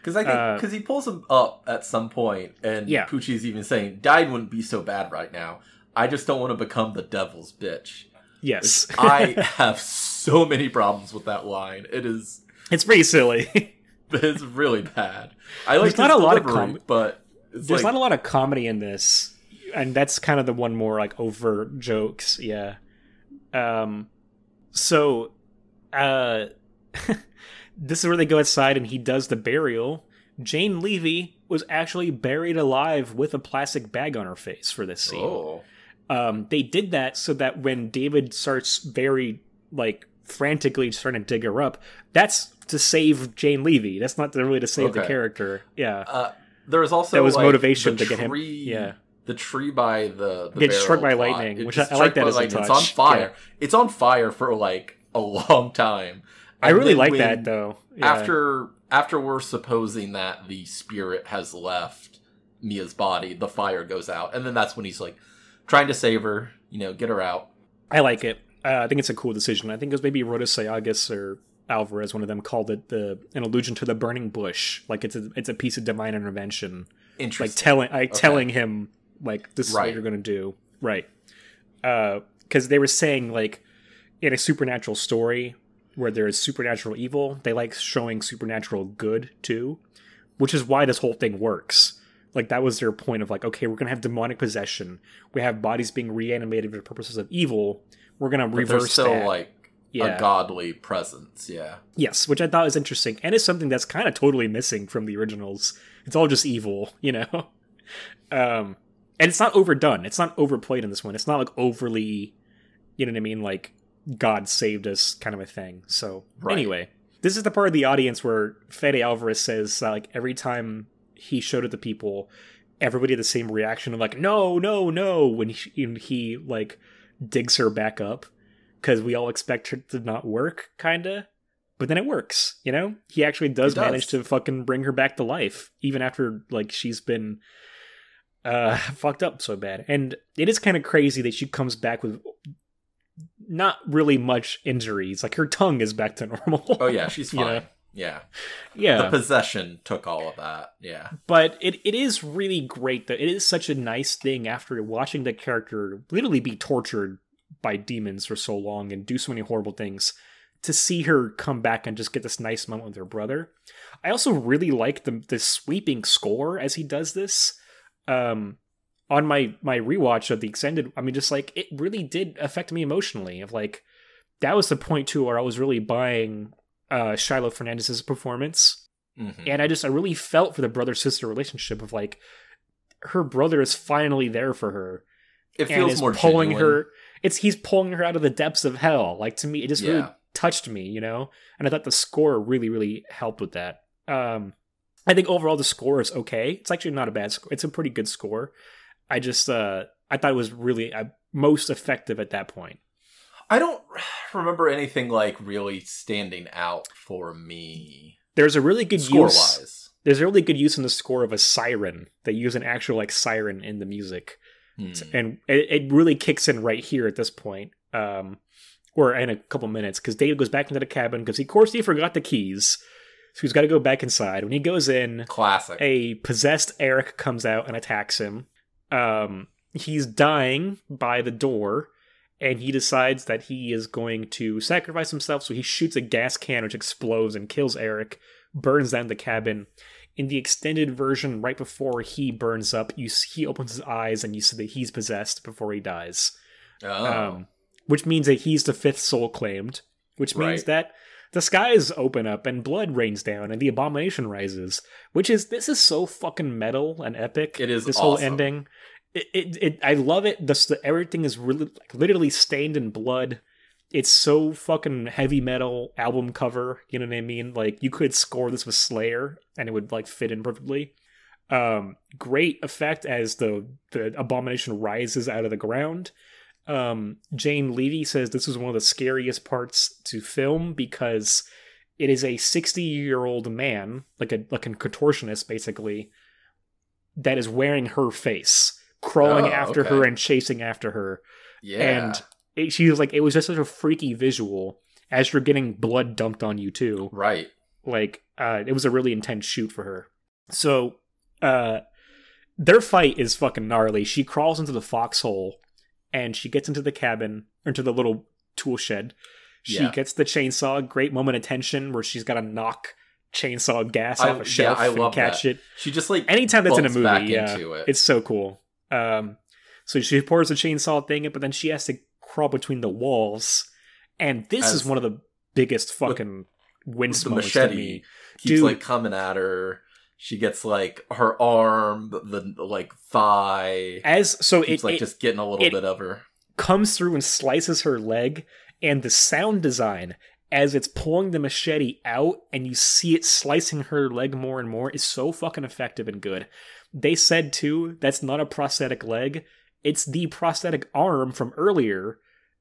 Because I think Uh, because he pulls him up at some point, and Yeah. Pucci's even saying, "Dying wouldn't be so bad right now. I just don't want to become the devil's bitch." Yes, I have so many problems with that line. It is it's pretty silly. But it's really bad. I like There's not a lot of com- but There's like, not a lot of comedy in this, and that's kind of the one more like overt jokes. Yeah. Um. So, uh, this is where they go outside, and he does the burial. Jane Levy was actually buried alive with a plastic bag on her face for this scene. oh, Um, they did that so that when David starts very like frantically trying to dig her up, that's to save Jane Levy. That's not really to save the character. Yeah. uh, there was also That was like, motivation the to get him- yeah. the tree by the, the Gets struck by plot. lightning, It which I- I like that as a lightning. It's on fire. Yeah. It's on fire for like a long time. I really like when- that though. Yeah. After after we're supposing that the spirit has left Mia's body, the fire goes out, and then that's when he's like trying to save her, you know, get her out. I like it. Uh, I think it's a cool decision. I think it was maybe Rodo Sayagues or Alvarez, one of them, called it the an allusion to the burning bush. Like it's a it's a piece of divine intervention. Like telling like Okay. telling him like this is what you're gonna do. Right. Uh, because they were saying like in a supernatural story where there is supernatural evil, they like showing supernatural good too, which is why this whole thing works. Like that was their point of like, okay, we're gonna have demonic possession. We have bodies being reanimated for purposes of evil. We're gonna but reverse still that. like Yeah. a godly presence. Yeah. Yes, which I thought was interesting, and it's something that's kind of totally missing from the originals. It's all just evil, you know. Um, and it's not overdone. It's not overplayed in this one. It's not like overly, you know what I mean, like God saved us kind of a thing. So Right. anyway, this is the part of the audience where Fede Alvarez says uh, like every time he showed it to people, everybody had the same reaction of like no, no, no when he, when he like digs her back up because we all expect her to not work, kinda. But then it works, you know. He actually does, does. manage to fucking bring her back to life, even after like she's been uh fucked up so bad. And it is kind of crazy that she comes back with not really much injuries. Like her tongue is back to normal. Oh yeah, she's fine. know? Yeah. yeah. The possession took all of that. Yeah. but it, it is really great that it is such a nice thing after watching the character literally be tortured by demons for so long and do so many horrible things to see her come back and just get this nice moment with her brother. I also really like the the sweeping score as he does this. Um on my my rewatch of the extended, I mean just like it really did affect me emotionally of like that was the point too where I was really buying uh Shiloh Fernandez's performance Mhm. and I just I really felt for the brother sister relationship of like her brother is finally there for her It feels more pulling genuine. her. It's he's pulling her out of the depths of hell. Like to me, it just really touched me, you know. And I thought the score really really helped with that. Um, I think overall the score is okay. It's actually not a bad score. It's a pretty good score. I just uh I thought it was really uh, most effective at that point. I don't remember anything like really standing out for me There's a really good score use. wise. There's a really good use in the score of a siren. They use an actual like siren in the music. Hmm. and it, it really kicks in right here at this point um or in a couple minutes because david goes back into the cabin because he, of course he forgot the keys so he's got to go back inside when he goes in Classic. a possessed eric comes out and attacks him um he's dying by the door and he decides that he is going to sacrifice himself so he shoots a gas can which explodes and kills eric burns down the cabin in the extended version right before he burns up you s- he opens his eyes and you see that he's possessed before he dies. Oh. um, which means that he's the fifth soul claimed which means Right. that the skies open up and blood rains down and the abomination rises which is this is so fucking metal and epic It is this whole ending. It, it, it i love it. The, the everything is really like literally stained in blood it's so fucking heavy metal album cover you know what i mean like you could score this with slayer and it would like fit in perfectly um great effect as the the abomination rises out of the ground um jane levy says this was one of the scariest parts to film because it is a 60 year old man like a like a contortionist basically that is wearing her face crawling Oh, after okay. her and chasing after her yeah. and it, she was like it was just such a freaky visual as you're getting blood dumped on you too right. like Uh, it was a really intense shoot for her. So, uh, their fight is fucking gnarly. She crawls into the foxhole and she gets into the cabin, or into the little tool shed. She Yeah. gets the chainsaw. Great moment of tension where she's got to knock chainsaw gas I- off yeah, a shelf I and catch that. it. She just like Anytime that's in a movie, back yeah, into it. it's so cool. Um, so she pours the chainsaw thing, in, but then she has to crawl between the walls, and this As- is one of the biggest fucking wince the moments to machete me. keeps Dude. like coming at her. She gets like her arm, the like thigh. As so Keeps it, like it just getting a little it- bit of her. comes through and slices her leg, and the sound design as it's pulling the machete out and you see it slicing her leg more and more is so fucking effective and good. They said too that's not a prosthetic leg, it's the prosthetic arm from earlier,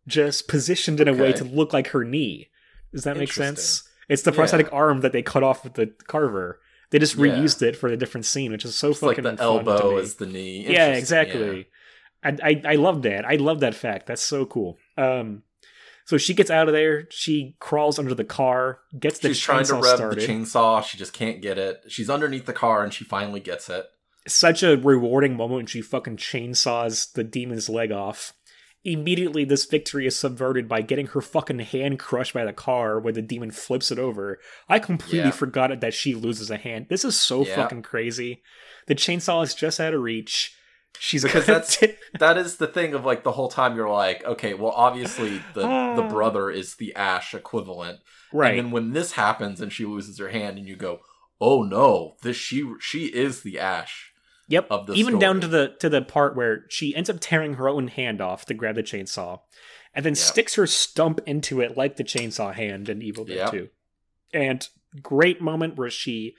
just positioned in a way to look like her knee. Does that make sense? It's the Yeah. prosthetic arm that they cut off with the carver. They just Yeah. reused it for a different scene, which is so It's like the elbow is the knee. yeah exactly I, I i love that i love that fact that's so cool um so she gets out of there she crawls under the car gets the She's trying to chainsaw rev started the chainsaw. She just can't get it. She's underneath the car and she finally gets it. Such a rewarding moment when she fucking chainsaws the demon's leg off immediately this victory is subverted by getting her fucking hand crushed by the car where the demon flips it over i completely Yeah. forgot that she loses a hand this is so Yeah. fucking crazy the chainsaw is just out of reach she's Because that's- That is the thing of like the whole time you're like, okay, well obviously the the brother is the Ash equivalent. right And then when this happens and she loses her hand and you go, "Oh no, this she she is the Ash." Yep. of the Even down to the to the part where she ends up tearing her own hand off to grab the chainsaw, and then Yep. sticks her stump into it like the chainsaw hand in Evil Dead Yep. 2. And great moment where she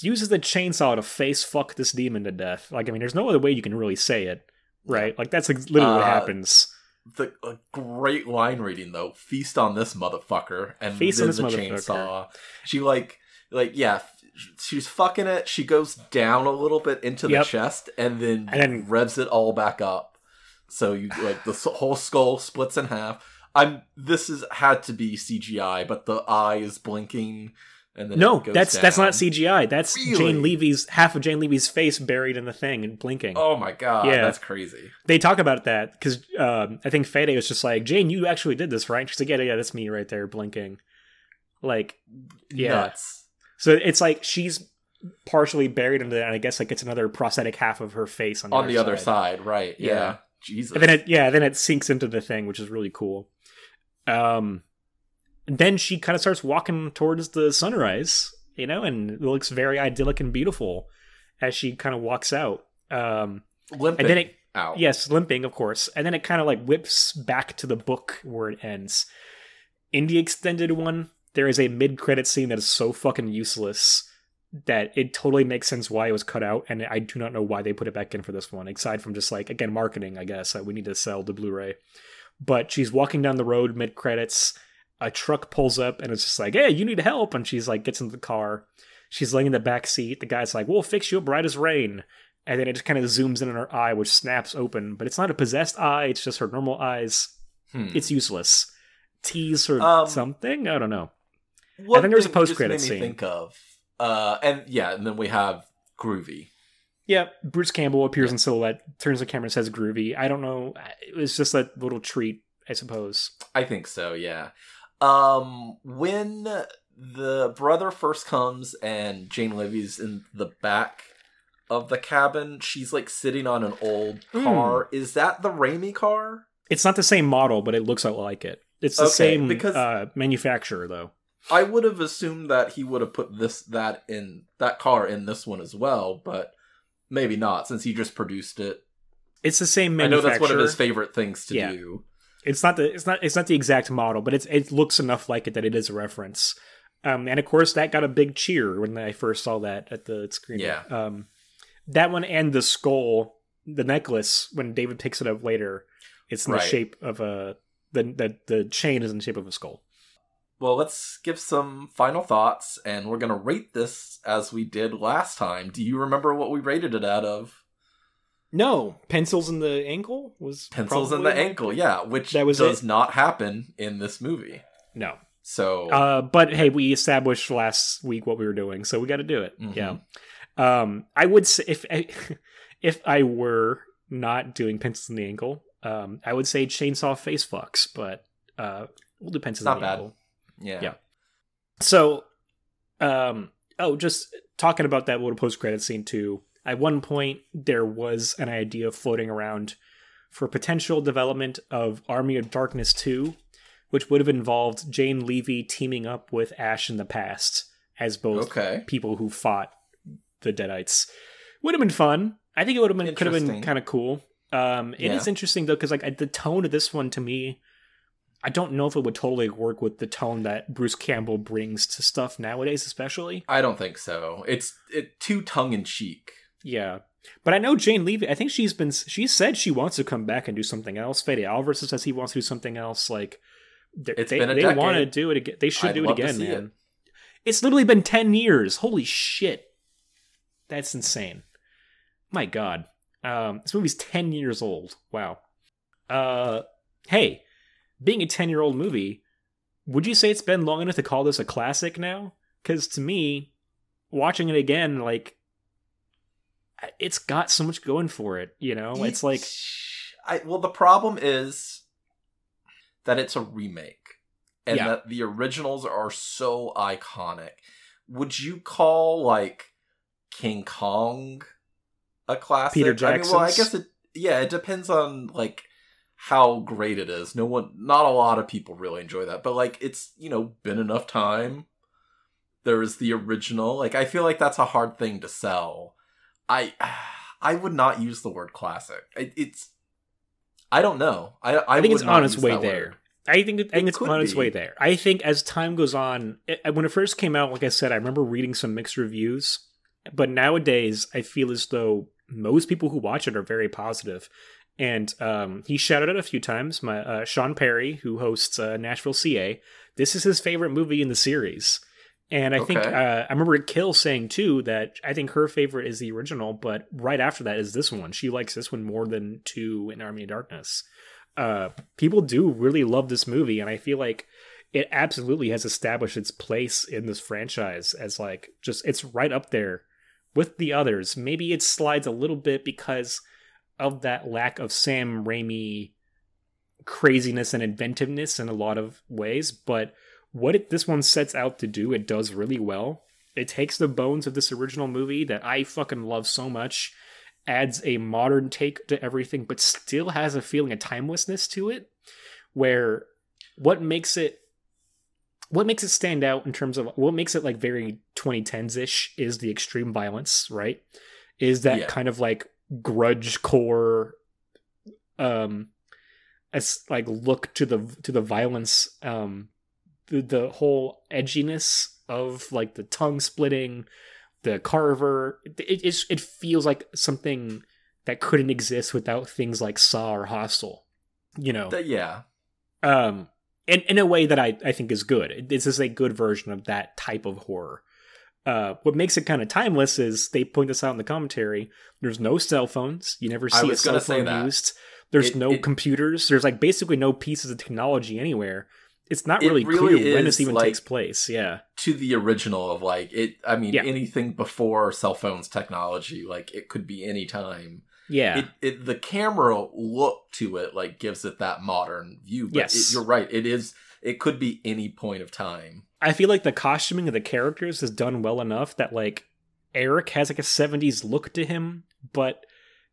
uses the chainsaw to face fuck this demon to death. Like I mean, there's no other way you can really say it, right? Like that's like, literally what Uh, happens. The a great line reading though. Feast on this motherfucker and Feast on then this the motherfucker. chainsaw. She like like yeah, she's fucking it. She goes down a little bit into the Yep. chest and then And then- revs it all back up. So you like the whole skull splits in half. I'm this is had to be CGI, but the eye is blinking and then No, that's that's not. CGI. That's Really? Jane Levy's half of Jane Levy's face buried in the thing and blinking. Oh my god, Yeah. that's crazy. they talk about that because um, I think Fede was just like, Jane, you actually did this, right? She's like, yeah, yeah, that's me right there blinking. Like, Yeah. Nuts. So it's like she's partially buried into that, and I guess like it's another prosthetic half of her face on the, On the other side, right? Yeah. Yeah. Jesus. And then it, yeah, then it sinks into the thing, which is really cool. Um, then she kind of starts walking towards the sunrise, you know, and it looks very idyllic and beautiful as she kind of walks out. Um, Limping and then it out. Yes, limping, of course. And then it kind of like whips back to the book where it ends. In the extended one, there is a mid credit scene that is so fucking useless that it totally makes sense why it was cut out, and I do not know why they put it back in for this one, aside from just like, again, marketing, I guess. Like, we need to sell the Blu ray. But she's walking down the road mid credits. A truck pulls up and it's just like, hey, you need help. And she's like, gets into the car. She's laying in the back seat. The guy's like, we'll fix you up bright as rain and then it just kind of zooms in on her eye, which snaps open. But it's not a possessed eye; it's just her normal eyes. Hmm. It's useless. Tease or Um, something? I don't know. One think there was a just post-credit scene. Think of, uh, and yeah, and then we have Groovy. Yeah, Bruce Campbell appears in silhouette, turns the camera, and says "groovy." I don't know. It was just a little treat, I suppose. I think so. Yeah. Um, when the brother first comes and Jane Levy's in the back of the cabin, she's like sitting on an old Hmm. car. Is that the Raimi car? It's not the same model, but it looks like it. It's the Okay, same because- uh, manufacturer, though. I would have assumed that he would have put this that in that car in this one as well, but maybe not since he just produced it. It's the same I know that's one of his favorite things to Yeah. do. It's not the it's not it's not the exact model, but it's it looks enough like it that it is a reference. Um, and of course, that got a big cheer when I first saw that at the screen. Yeah. Um, that one and the skull, the necklace. When David picks it up later, it's in the shape of a the, the the chain is in the shape of a skull. Well, let's give some final thoughts, and we're gonna rate this as we did last time. Do you remember what we rated it out of? No, pencils in the ankle was Pencils in the ankle, yeah, which That was does it? not happen in this movie. No, So Uh, but hey, we established last week what we were doing, so we got to do it. Mhm. Yeah. Um, I would say if I, if I were not doing pencils in the ankle, um, I would say chainsaw face fucks, but uh, we'll do pencils Not in the bad. ankle. Yeah. yeah. So, um, oh, just talking about that little post credit scene too. At one point, there was an idea floating around for potential development of Army of Darkness 2, which would have involved Jane Levy teaming up with Ash in the past as both Okay. people who fought the Deadites. Would have been fun. I think it would have been could have been kind of cool. Um, it is Yeah. interesting though because like the tone of this one to me, I don't know if it would totally work with the tone that Bruce Campbell brings to stuff nowadays, especially. I don't think so. It's it too tongue in cheek. Yeah, but I know Jane Levy. I think she's been she said she wants to come back and do something else. Fede Alvarez says he wants to do something else. Like they It's they, they want to do it again. They should I'd do it again, man. it. It's literally been ten years. Holy shit, that's insane. My God, um, this movie's ten years old. Wow. Uh, hey, being a ten year old movie, would you say it's been long enough to call this a classic now? Because to me, watching it again, like it's got so much going for it. You know, it's like I well the problem is that it's a remake and Yeah. that the originals are so iconic. Would you call like King Kong a classic? Peter I mean, well, I guess it yeah, it depends on like how great it is. No one not a lot of people really enjoy that, but like it's, you know, been enough time. There is the original. Like I feel like that's a hard thing to sell. I I would not use the word classic. It, it's I don't know. I I, I think it's on its way there. word. I think it, I think It it's on its be. way there. I think as time goes on, it, when it first came out, like I said, I remember reading some mixed reviews. But nowadays, I feel as though most people who watch it are very positive. And um, he shouted out a few times. My uh, Sean Perry, who hosts uh, Nashville CA, this is his favorite movie in the series. And I think uh, I remember Kill saying too that I think her favorite is the original, but right after that is this one. She likes this one more than two in Army of Darkness uh, people do really love this movie, and I feel like it absolutely has established its place in this franchise as like just it's right up there with the others. Maybe it slides a little bit because of that lack of Sam Raimi craziness and inventiveness in a lot of ways, but what it, this one sets out to do, it does really well. It takes the bones of this original movie that I fucking love so much adds a modern take to everything, but still has a feeling of timelessness to it. Where what makes it what makes it stand out in terms of what makes it like very 2010s ish is the extreme violence, right? Is that Yeah. kind of like grudge core um as like look to the to the violence um the, the whole edginess of like the tongue splitting the carver it, it's, it feels like something that couldn't exist without things like saw or hostel you know? Th- yeah. um in, in a way that I, I think is good. This is a good version of that type of horror uh, what makes it kind of timeless is they point this out in the commentary. There's no cell phones. You never see a cell phone used. There's It- no it- computers. There's like basically no pieces of technology anywhere. It's not really, really clear when this even like- takes place. Yeah. To the original of like it I mean Yeah. anything before cell phones technology, like it could be any time. Yeah. It, it the camera look to it like gives it that modern view. But Yes. it, you're right. It is it could be any point of time. I feel like the costuming of the characters is done well enough that like Eric has like a 70s look to him, but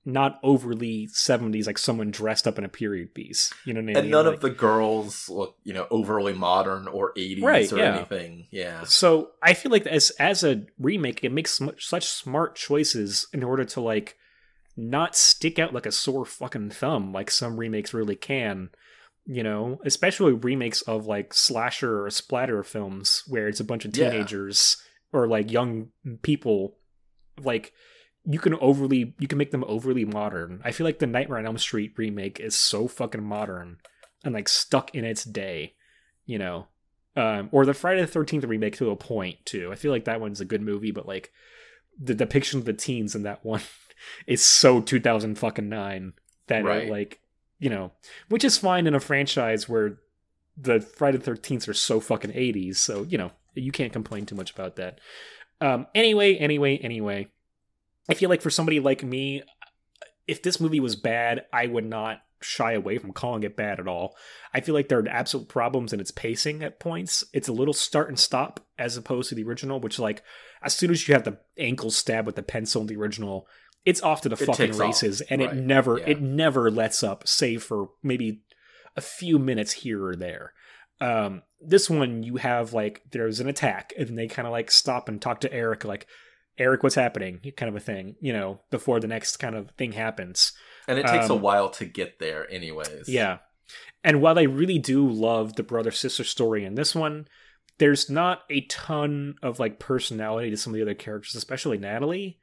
not overly 70s like someone dressed up in a period piece. You know what I mean? And none Like- of the girls look, you know, overly modern or 80s Right, or yeah. anything. Yeah. So I feel like as as a remake, it makes sm- such smart choices in order to like not stick out like a sore fucking thumb like some remakes really can. You know, especially remakes of like slasher or splatter films where it's a bunch of Yeah. teenagers or like young people. Like you can overly you can make them overly modern. I feel like the Nightmare on Elm Street remake is so fucking modern and like stuck in its day. You know, um, or the Friday the Thirteenth remake to a point too. I feel like that one's a good movie, but like the depiction of the teens in that one is so two thousand fucking nine that Right. it, like you know, which is fine in a franchise where the Friday the 13th are so fucking 80s, so you know, you can't complain too much about that. Um anyway, anyway, anyway. I feel like for somebody like me, if this movie was bad, I would not shy away from calling it bad at all. I feel like there are absolute problems in its pacing at points. It's a little start and stop as opposed to the original, which like as soon as you have the ankle stab with the pencil in the original, it's off to the It fucking takes off, races, and right, it never yeah. it never lets up, save for maybe a few minutes here or there. Um, this one you have like there's an attack, and they kind of like stop and talk to Eric, like Eric, what's happening, kind of a thing, you know, before the next kind of thing happens. And it takes a Um, while to get there, anyways. Yeah. And while I really do love the brother sister story in this one, there's not a ton of like personality to some of the other characters, especially Natalie,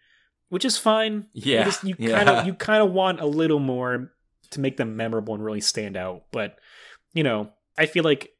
which is fine. Yeah, You, just, you yeah. kind of you kind of want a little more to make them memorable and really stand out. But you know, I feel like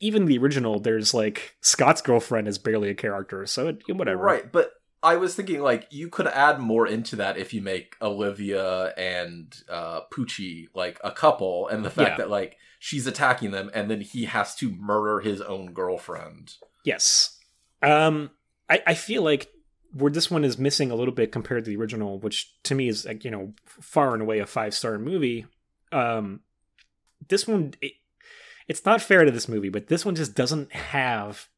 even the original, there's like Scott's girlfriend is barely a character, so it, whatever. Right, but I was thinking like you could add more into that if you make Olivia and uh Pucci like a couple and the fact Yeah. that like she's attacking them and then he has to murder his own girlfriend. Yes. Um, I, I feel like where this one is missing a little bit compared to the original, which to me is like you know far and away a five star movie. Um, this one it, it's not fair to this movie, but this one just doesn't have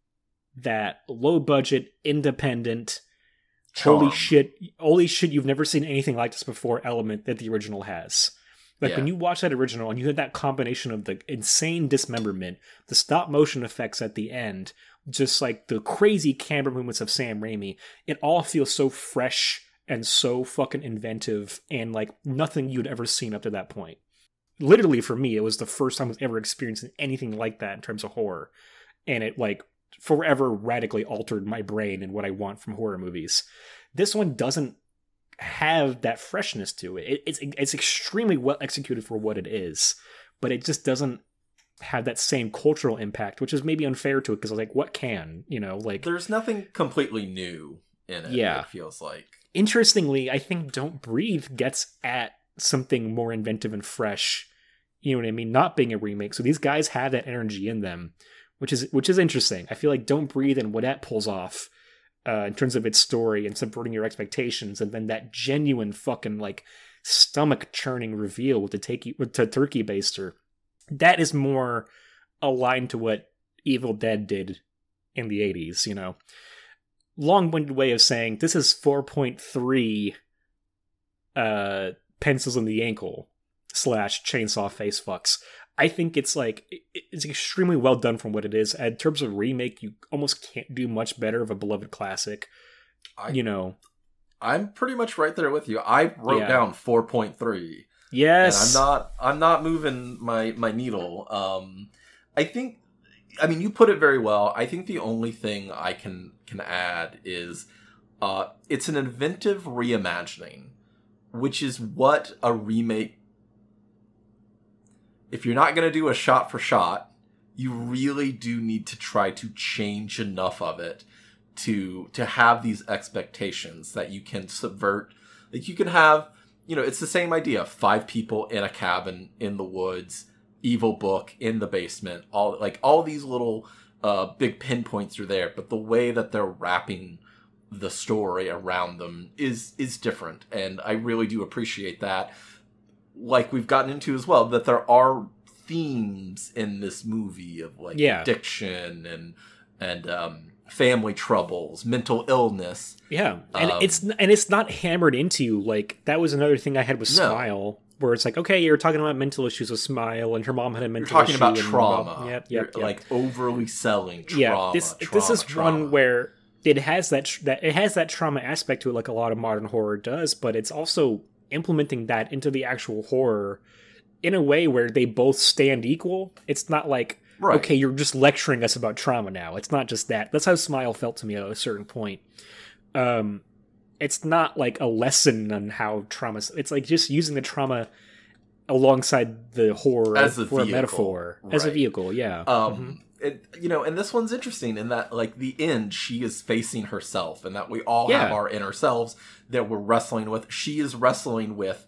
that low budget independent. Holy shit! Holy shit! You've never seen anything like this before. Element that the original has. Like when you watch that original and you had that combination of the insane dismemberment, the stop motion effects at the end, just like the crazy camera movements of Sam Raimi, it all feels so fresh and so fucking inventive and like nothing you'd ever seen up to that point. Literally for me, it was the first time I was ever experiencing anything like that in terms of horror. And it like forever radically altered my brain and what I want from horror movies. This one doesn't have that freshness to it. it it's it's extremely well executed for what it is, but it just doesn't have that same cultural impact, which is maybe unfair to it because I was like, what can you know like There's nothing completely new in it. Yeah. it feels like. interestingly, I think Don't Breathe gets at something more inventive and fresh. You know what I mean? Not being a remake. So these guys have that energy in them, which is which is interesting. I feel like Don't Breathe and what that pulls off uh, in terms of its story and subverting your expectations, and then that genuine fucking like stomach churning reveal with the take with the turkey baster. That is more aligned to what Evil Dead did in the 80s, you know long-winded way of saying this is 4.3 uh pencils in the ankle slash chainsaw face fucks i think it's like it's extremely well done from what it is in terms of remake you almost can't do much better of a beloved classic I, you know I'm pretty much right there with you. I wrote Yeah. down 4.3. yes and I'm not I'm not moving my my needle. Um, I think, I mean, you put it very well. I think the only thing I can can add is, uh, it's an inventive reimagining, which is what a remake. If you're not going to do a shot for shot, you really do need to try to change enough of it to to have these expectations that you can subvert. Like you can have you know, it's the same idea. Five people in a cabin in the woods, evil book in the basement, all like all these little uh big pinpoints are there, but the way that they're wrapping the story around them is is different. And I really do appreciate that. Like we've gotten into as well, that there are themes in this movie of like Yeah. addiction and and um family troubles, mental illness. yeah and Um, it's and it's not hammered into you like that was another thing i had with No. smile where it's like okay you're talking about mental issues with smile and her mom had a You're mental talking issue about trauma. yep You're, yep, yep. like overly selling trauma. yeah this this is trauma. one where it has that tr- that it has that trauma aspect to it like a lot of modern horror does but it's also implementing that into the actual horror in a way where they both stand equal it's not like Right. okay you're just lecturing us about trauma now. It's not just that. That's how smile felt to me at a certain point. Um it's not like a lesson on how trauma it's like just using the trauma alongside the horror As a for a vehicle, metaphor. As a vehicle yeah. Um, it, you know, and this one's interesting in that, like, the end, she is facing herself, and that we all have our inner selves that we're wrestling with. She is wrestling with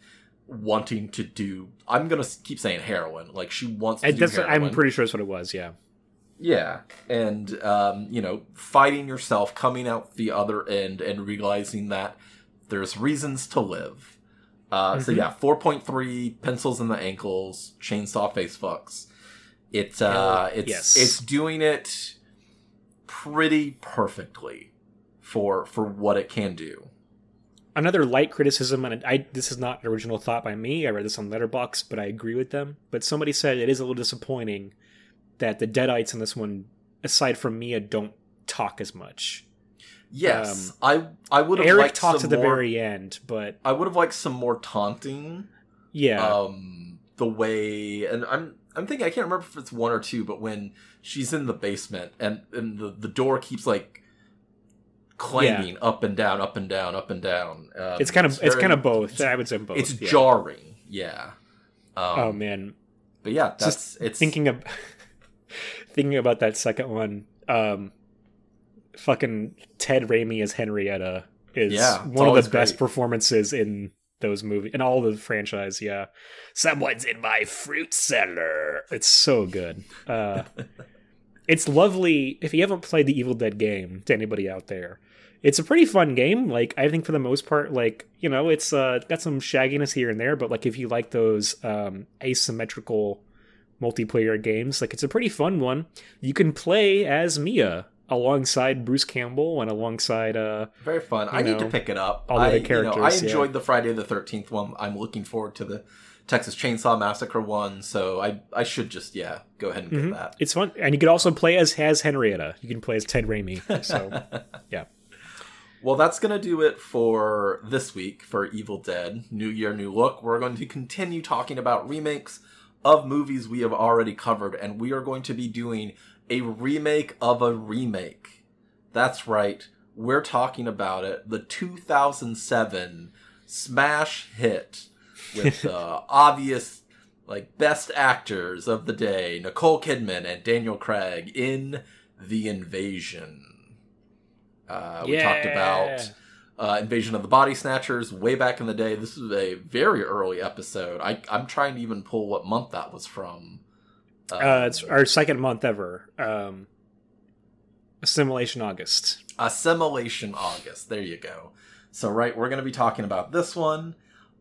wanting to do. I'm gonna keep saying heroin. Like she wants to I, do that's, heroin. I'm pretty sure that's what it was. Yeah. Yeah, and um, you know, fighting yourself, coming out the other end, and realizing that there's reasons to live. Uh, So Mhm. yeah, four point three pencils in the ankles, chainsaw face fucks. It uh, it's yes. it's doing it pretty perfectly for for what it can do. Another light criticism, and I this is not an original thought by me. I read this on Letterboxd, but I agree with them. But somebody said it is a little disappointing that the Deadites in this one, aside from Mia, don't talk as much. Yes, Um, I I would have Eric liked talks at the more, very end, but I would have liked some more taunting. yeah, um the way and i'm i'm thinking i can't remember if it's one or two but when she's in the basement and and the, the door keeps like clanging up and down up and down up and down um, it's kind of it's, very- kind of both. I would say both. it's yeah. jarring yeah um, Oh man, but yeah that's Just it's thinking of thinking about that second one. Um, fucking Ted Raimi as Henrietta is Yeah, one of the best great. performances in those movies and all the franchise. Yeah, someone's in my fruit cellar. It's so good. Uh, it's lovely. If you haven't played the Evil Dead game, to anybody out there, it's a pretty fun game. Like I think for the most part, like you know, it's uh, got some shagginess here and there, but like if you like those um, asymmetrical multiplayer games, like it's a pretty fun one. You can play as Mia alongside Bruce Campbell and alongside uh very fun i you need to pick it up all the I, other you know, i characters, yeah. enjoyed the friday the 13th one i'm looking forward to the texas chainsaw massacre one so i i should just yeah go ahead and get Mhm. that It's fun, and you can also play as as Henrietta. You can play as Ted Raimi. So yeah. Well, that's going to do it for this week for Evil Dead New Year, New Look. We're going to continue talking about remakes of movies we have already covered, and we are going to be doing a remake of a remake. That's right. We're talking about it. The 2007 smash hit with the uh, obvious like best actors of the day, Nicole Kidman and Daniel Craig in The Invasion. Uh, we talked about uh, Invasion of the Body Snatchers way back in the day. This is a very early episode. I, I'm trying to even pull what month that was from. Uh, it's our second month ever. Um, Assimilation August. Assimilation August. There you go. So, right, we're going to be talking about this one.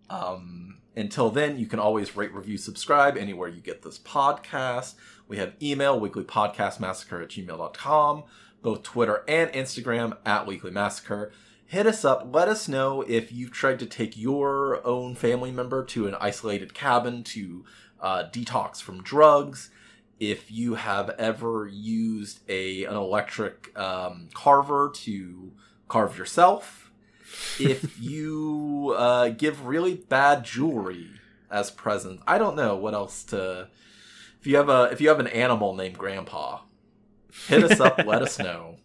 Um, until then, you can always rate, review, subscribe anywhere you get this podcast. We have email, weeklypodcastmassacre at gmail.com, both Twitter and Instagram at Weekly Massacre. Hit us up. Let us know if you've tried to take your own family member to an isolated cabin to uh, detox from drugs. If you have ever used a an electric um, carver to carve yourself, if you uh, give really bad jewelry as presents, I don't know what else to. If you have a if you have an animal named Grandpa, hit us up. let us know.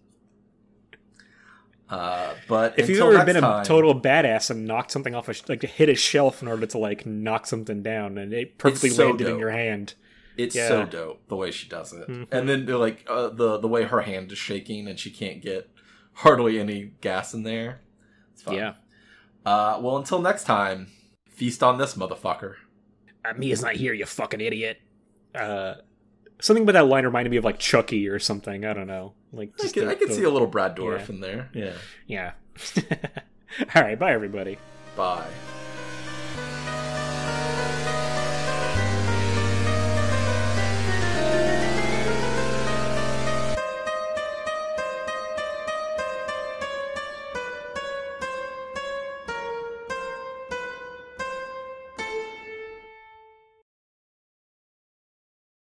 Uh, but If you've ever been a total badass and knocked something off, a sh- like to hit a shelf in order to like knock something down, and it perfectly so landed in your hand. It's Yeah. so dope the way she does it, Mhm. and then like uh, the the way her hand is shaking and she can't get hardly any gas in there. It's fun. Yeah, Uh, well, until next time, feast on this motherfucker. uh, Mia's not here, you fucking idiot. Uh, something about that line reminded me of like Chucky or something. I don't know. Like I just can, the- I can the- see a little Brad Dourif yeah. in there. Yeah. Yeah. All right. Bye, everybody. Bye.